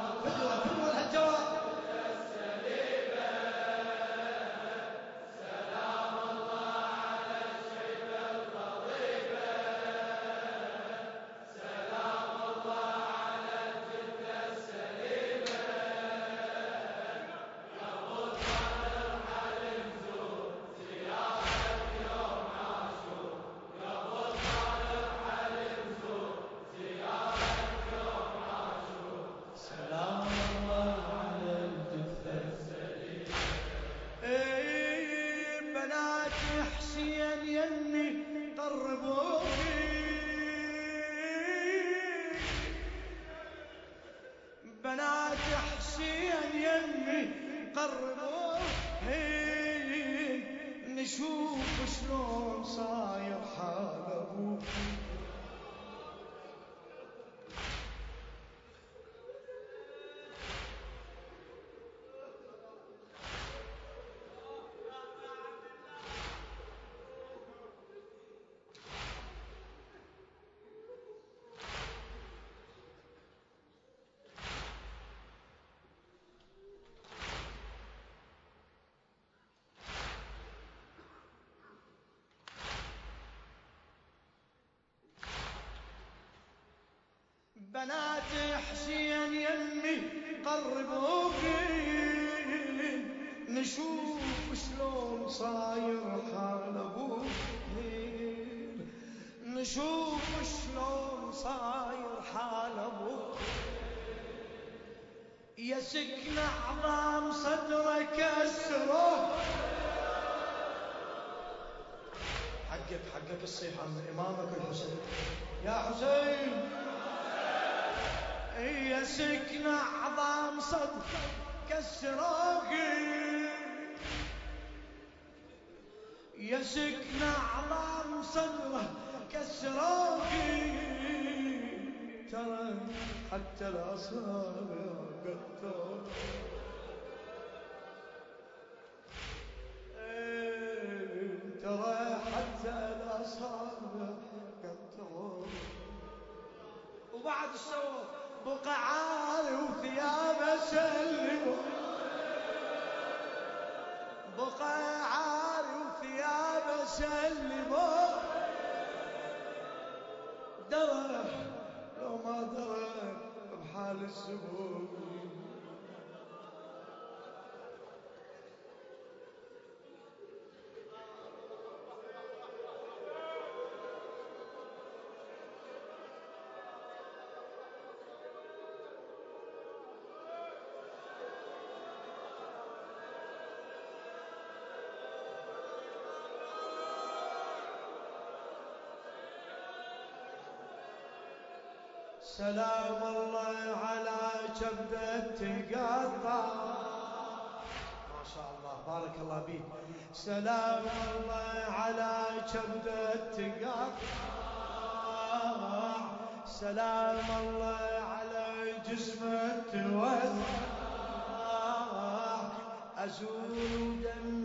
بنات حسين يمي قربوكي نشوف شلون صاير حال أبوك. نشوف شلون صاير حال أبوك. يا سكن عظام صدرك أسره. حقك حقك الصيحة من إمامك الحسين. يا حسين. يا سكن عظام صدرك كسروكي يا سكن عظام صدره كسروكي ترى حتى الأصابع قطر ترى حتى الأصابع قطر وبعد الصوت بقى سلام الله على كبدة تقطع ما شاء الله بارك الله بيك سلام الله على كبدة تقطع سلام الله على جسمه توسع. أزول دمع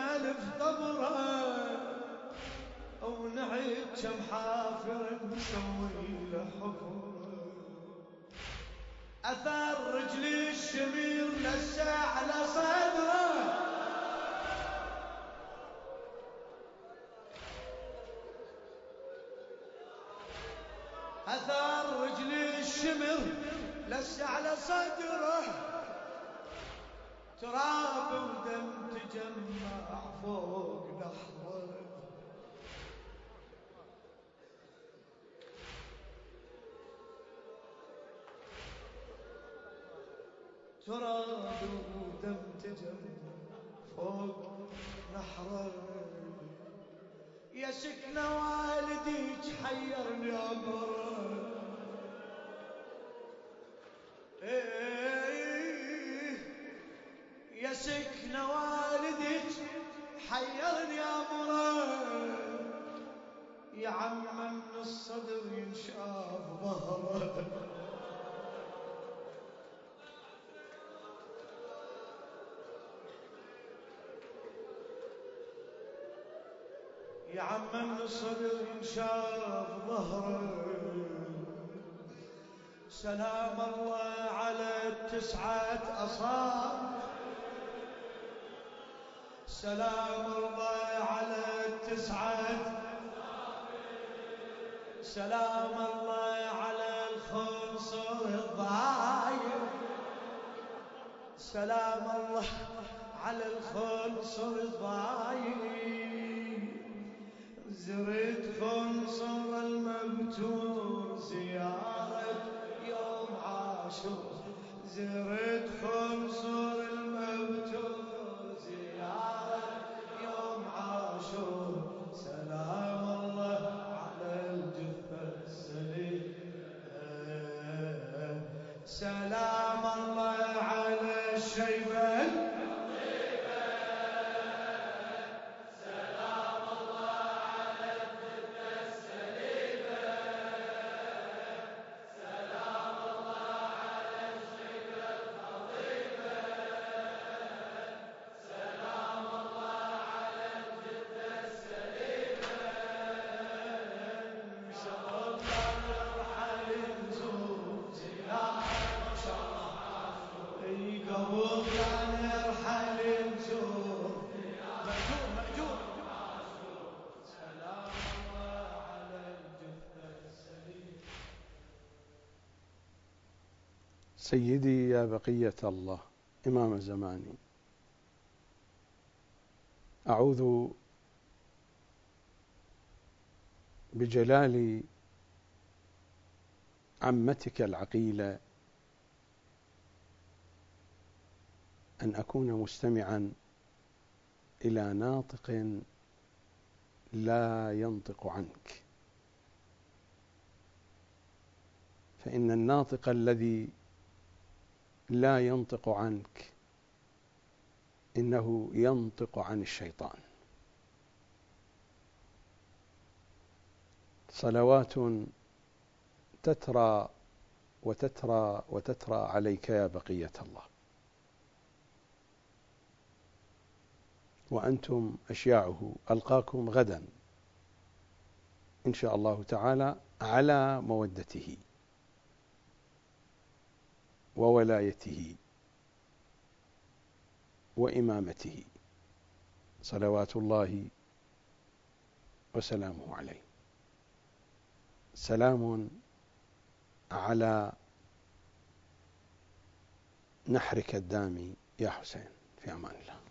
ألف تراب ودم تجمع فوق نحره يا سكن والديك حيرني إيه يا سكن والديك حيرني امره يا عم من الصدر ينشاف ظهره يا عم من الصدر ينشاف ظهرك سلام الله على التسعة أصابع سلام الله على التسعة سلام الله على الخنصر الضايع. سلام الله على الخنصر الضايع. زرت خنصر المبتور زيارة يوم عاشور. زرت خنصر سيدي يا بقية الله إمام زماني. أعوذ بجلال عمتك العقيلة أن أكون مستمعا إلى ناطق لا ينطق عنك. فإن الناطق الذي لا ينطق عنك. إنه ينطق عن الشيطان. صلوات تترى وتترى وتترى عليك يا بقية الله. وأنتم أشياعه ألقاكم غدا إن شاء الله تعالى على مودته. وولايته وإمامته صلوات الله وسلامه عليه. سلام على نحرك الدامي يا حسين في أمان الله.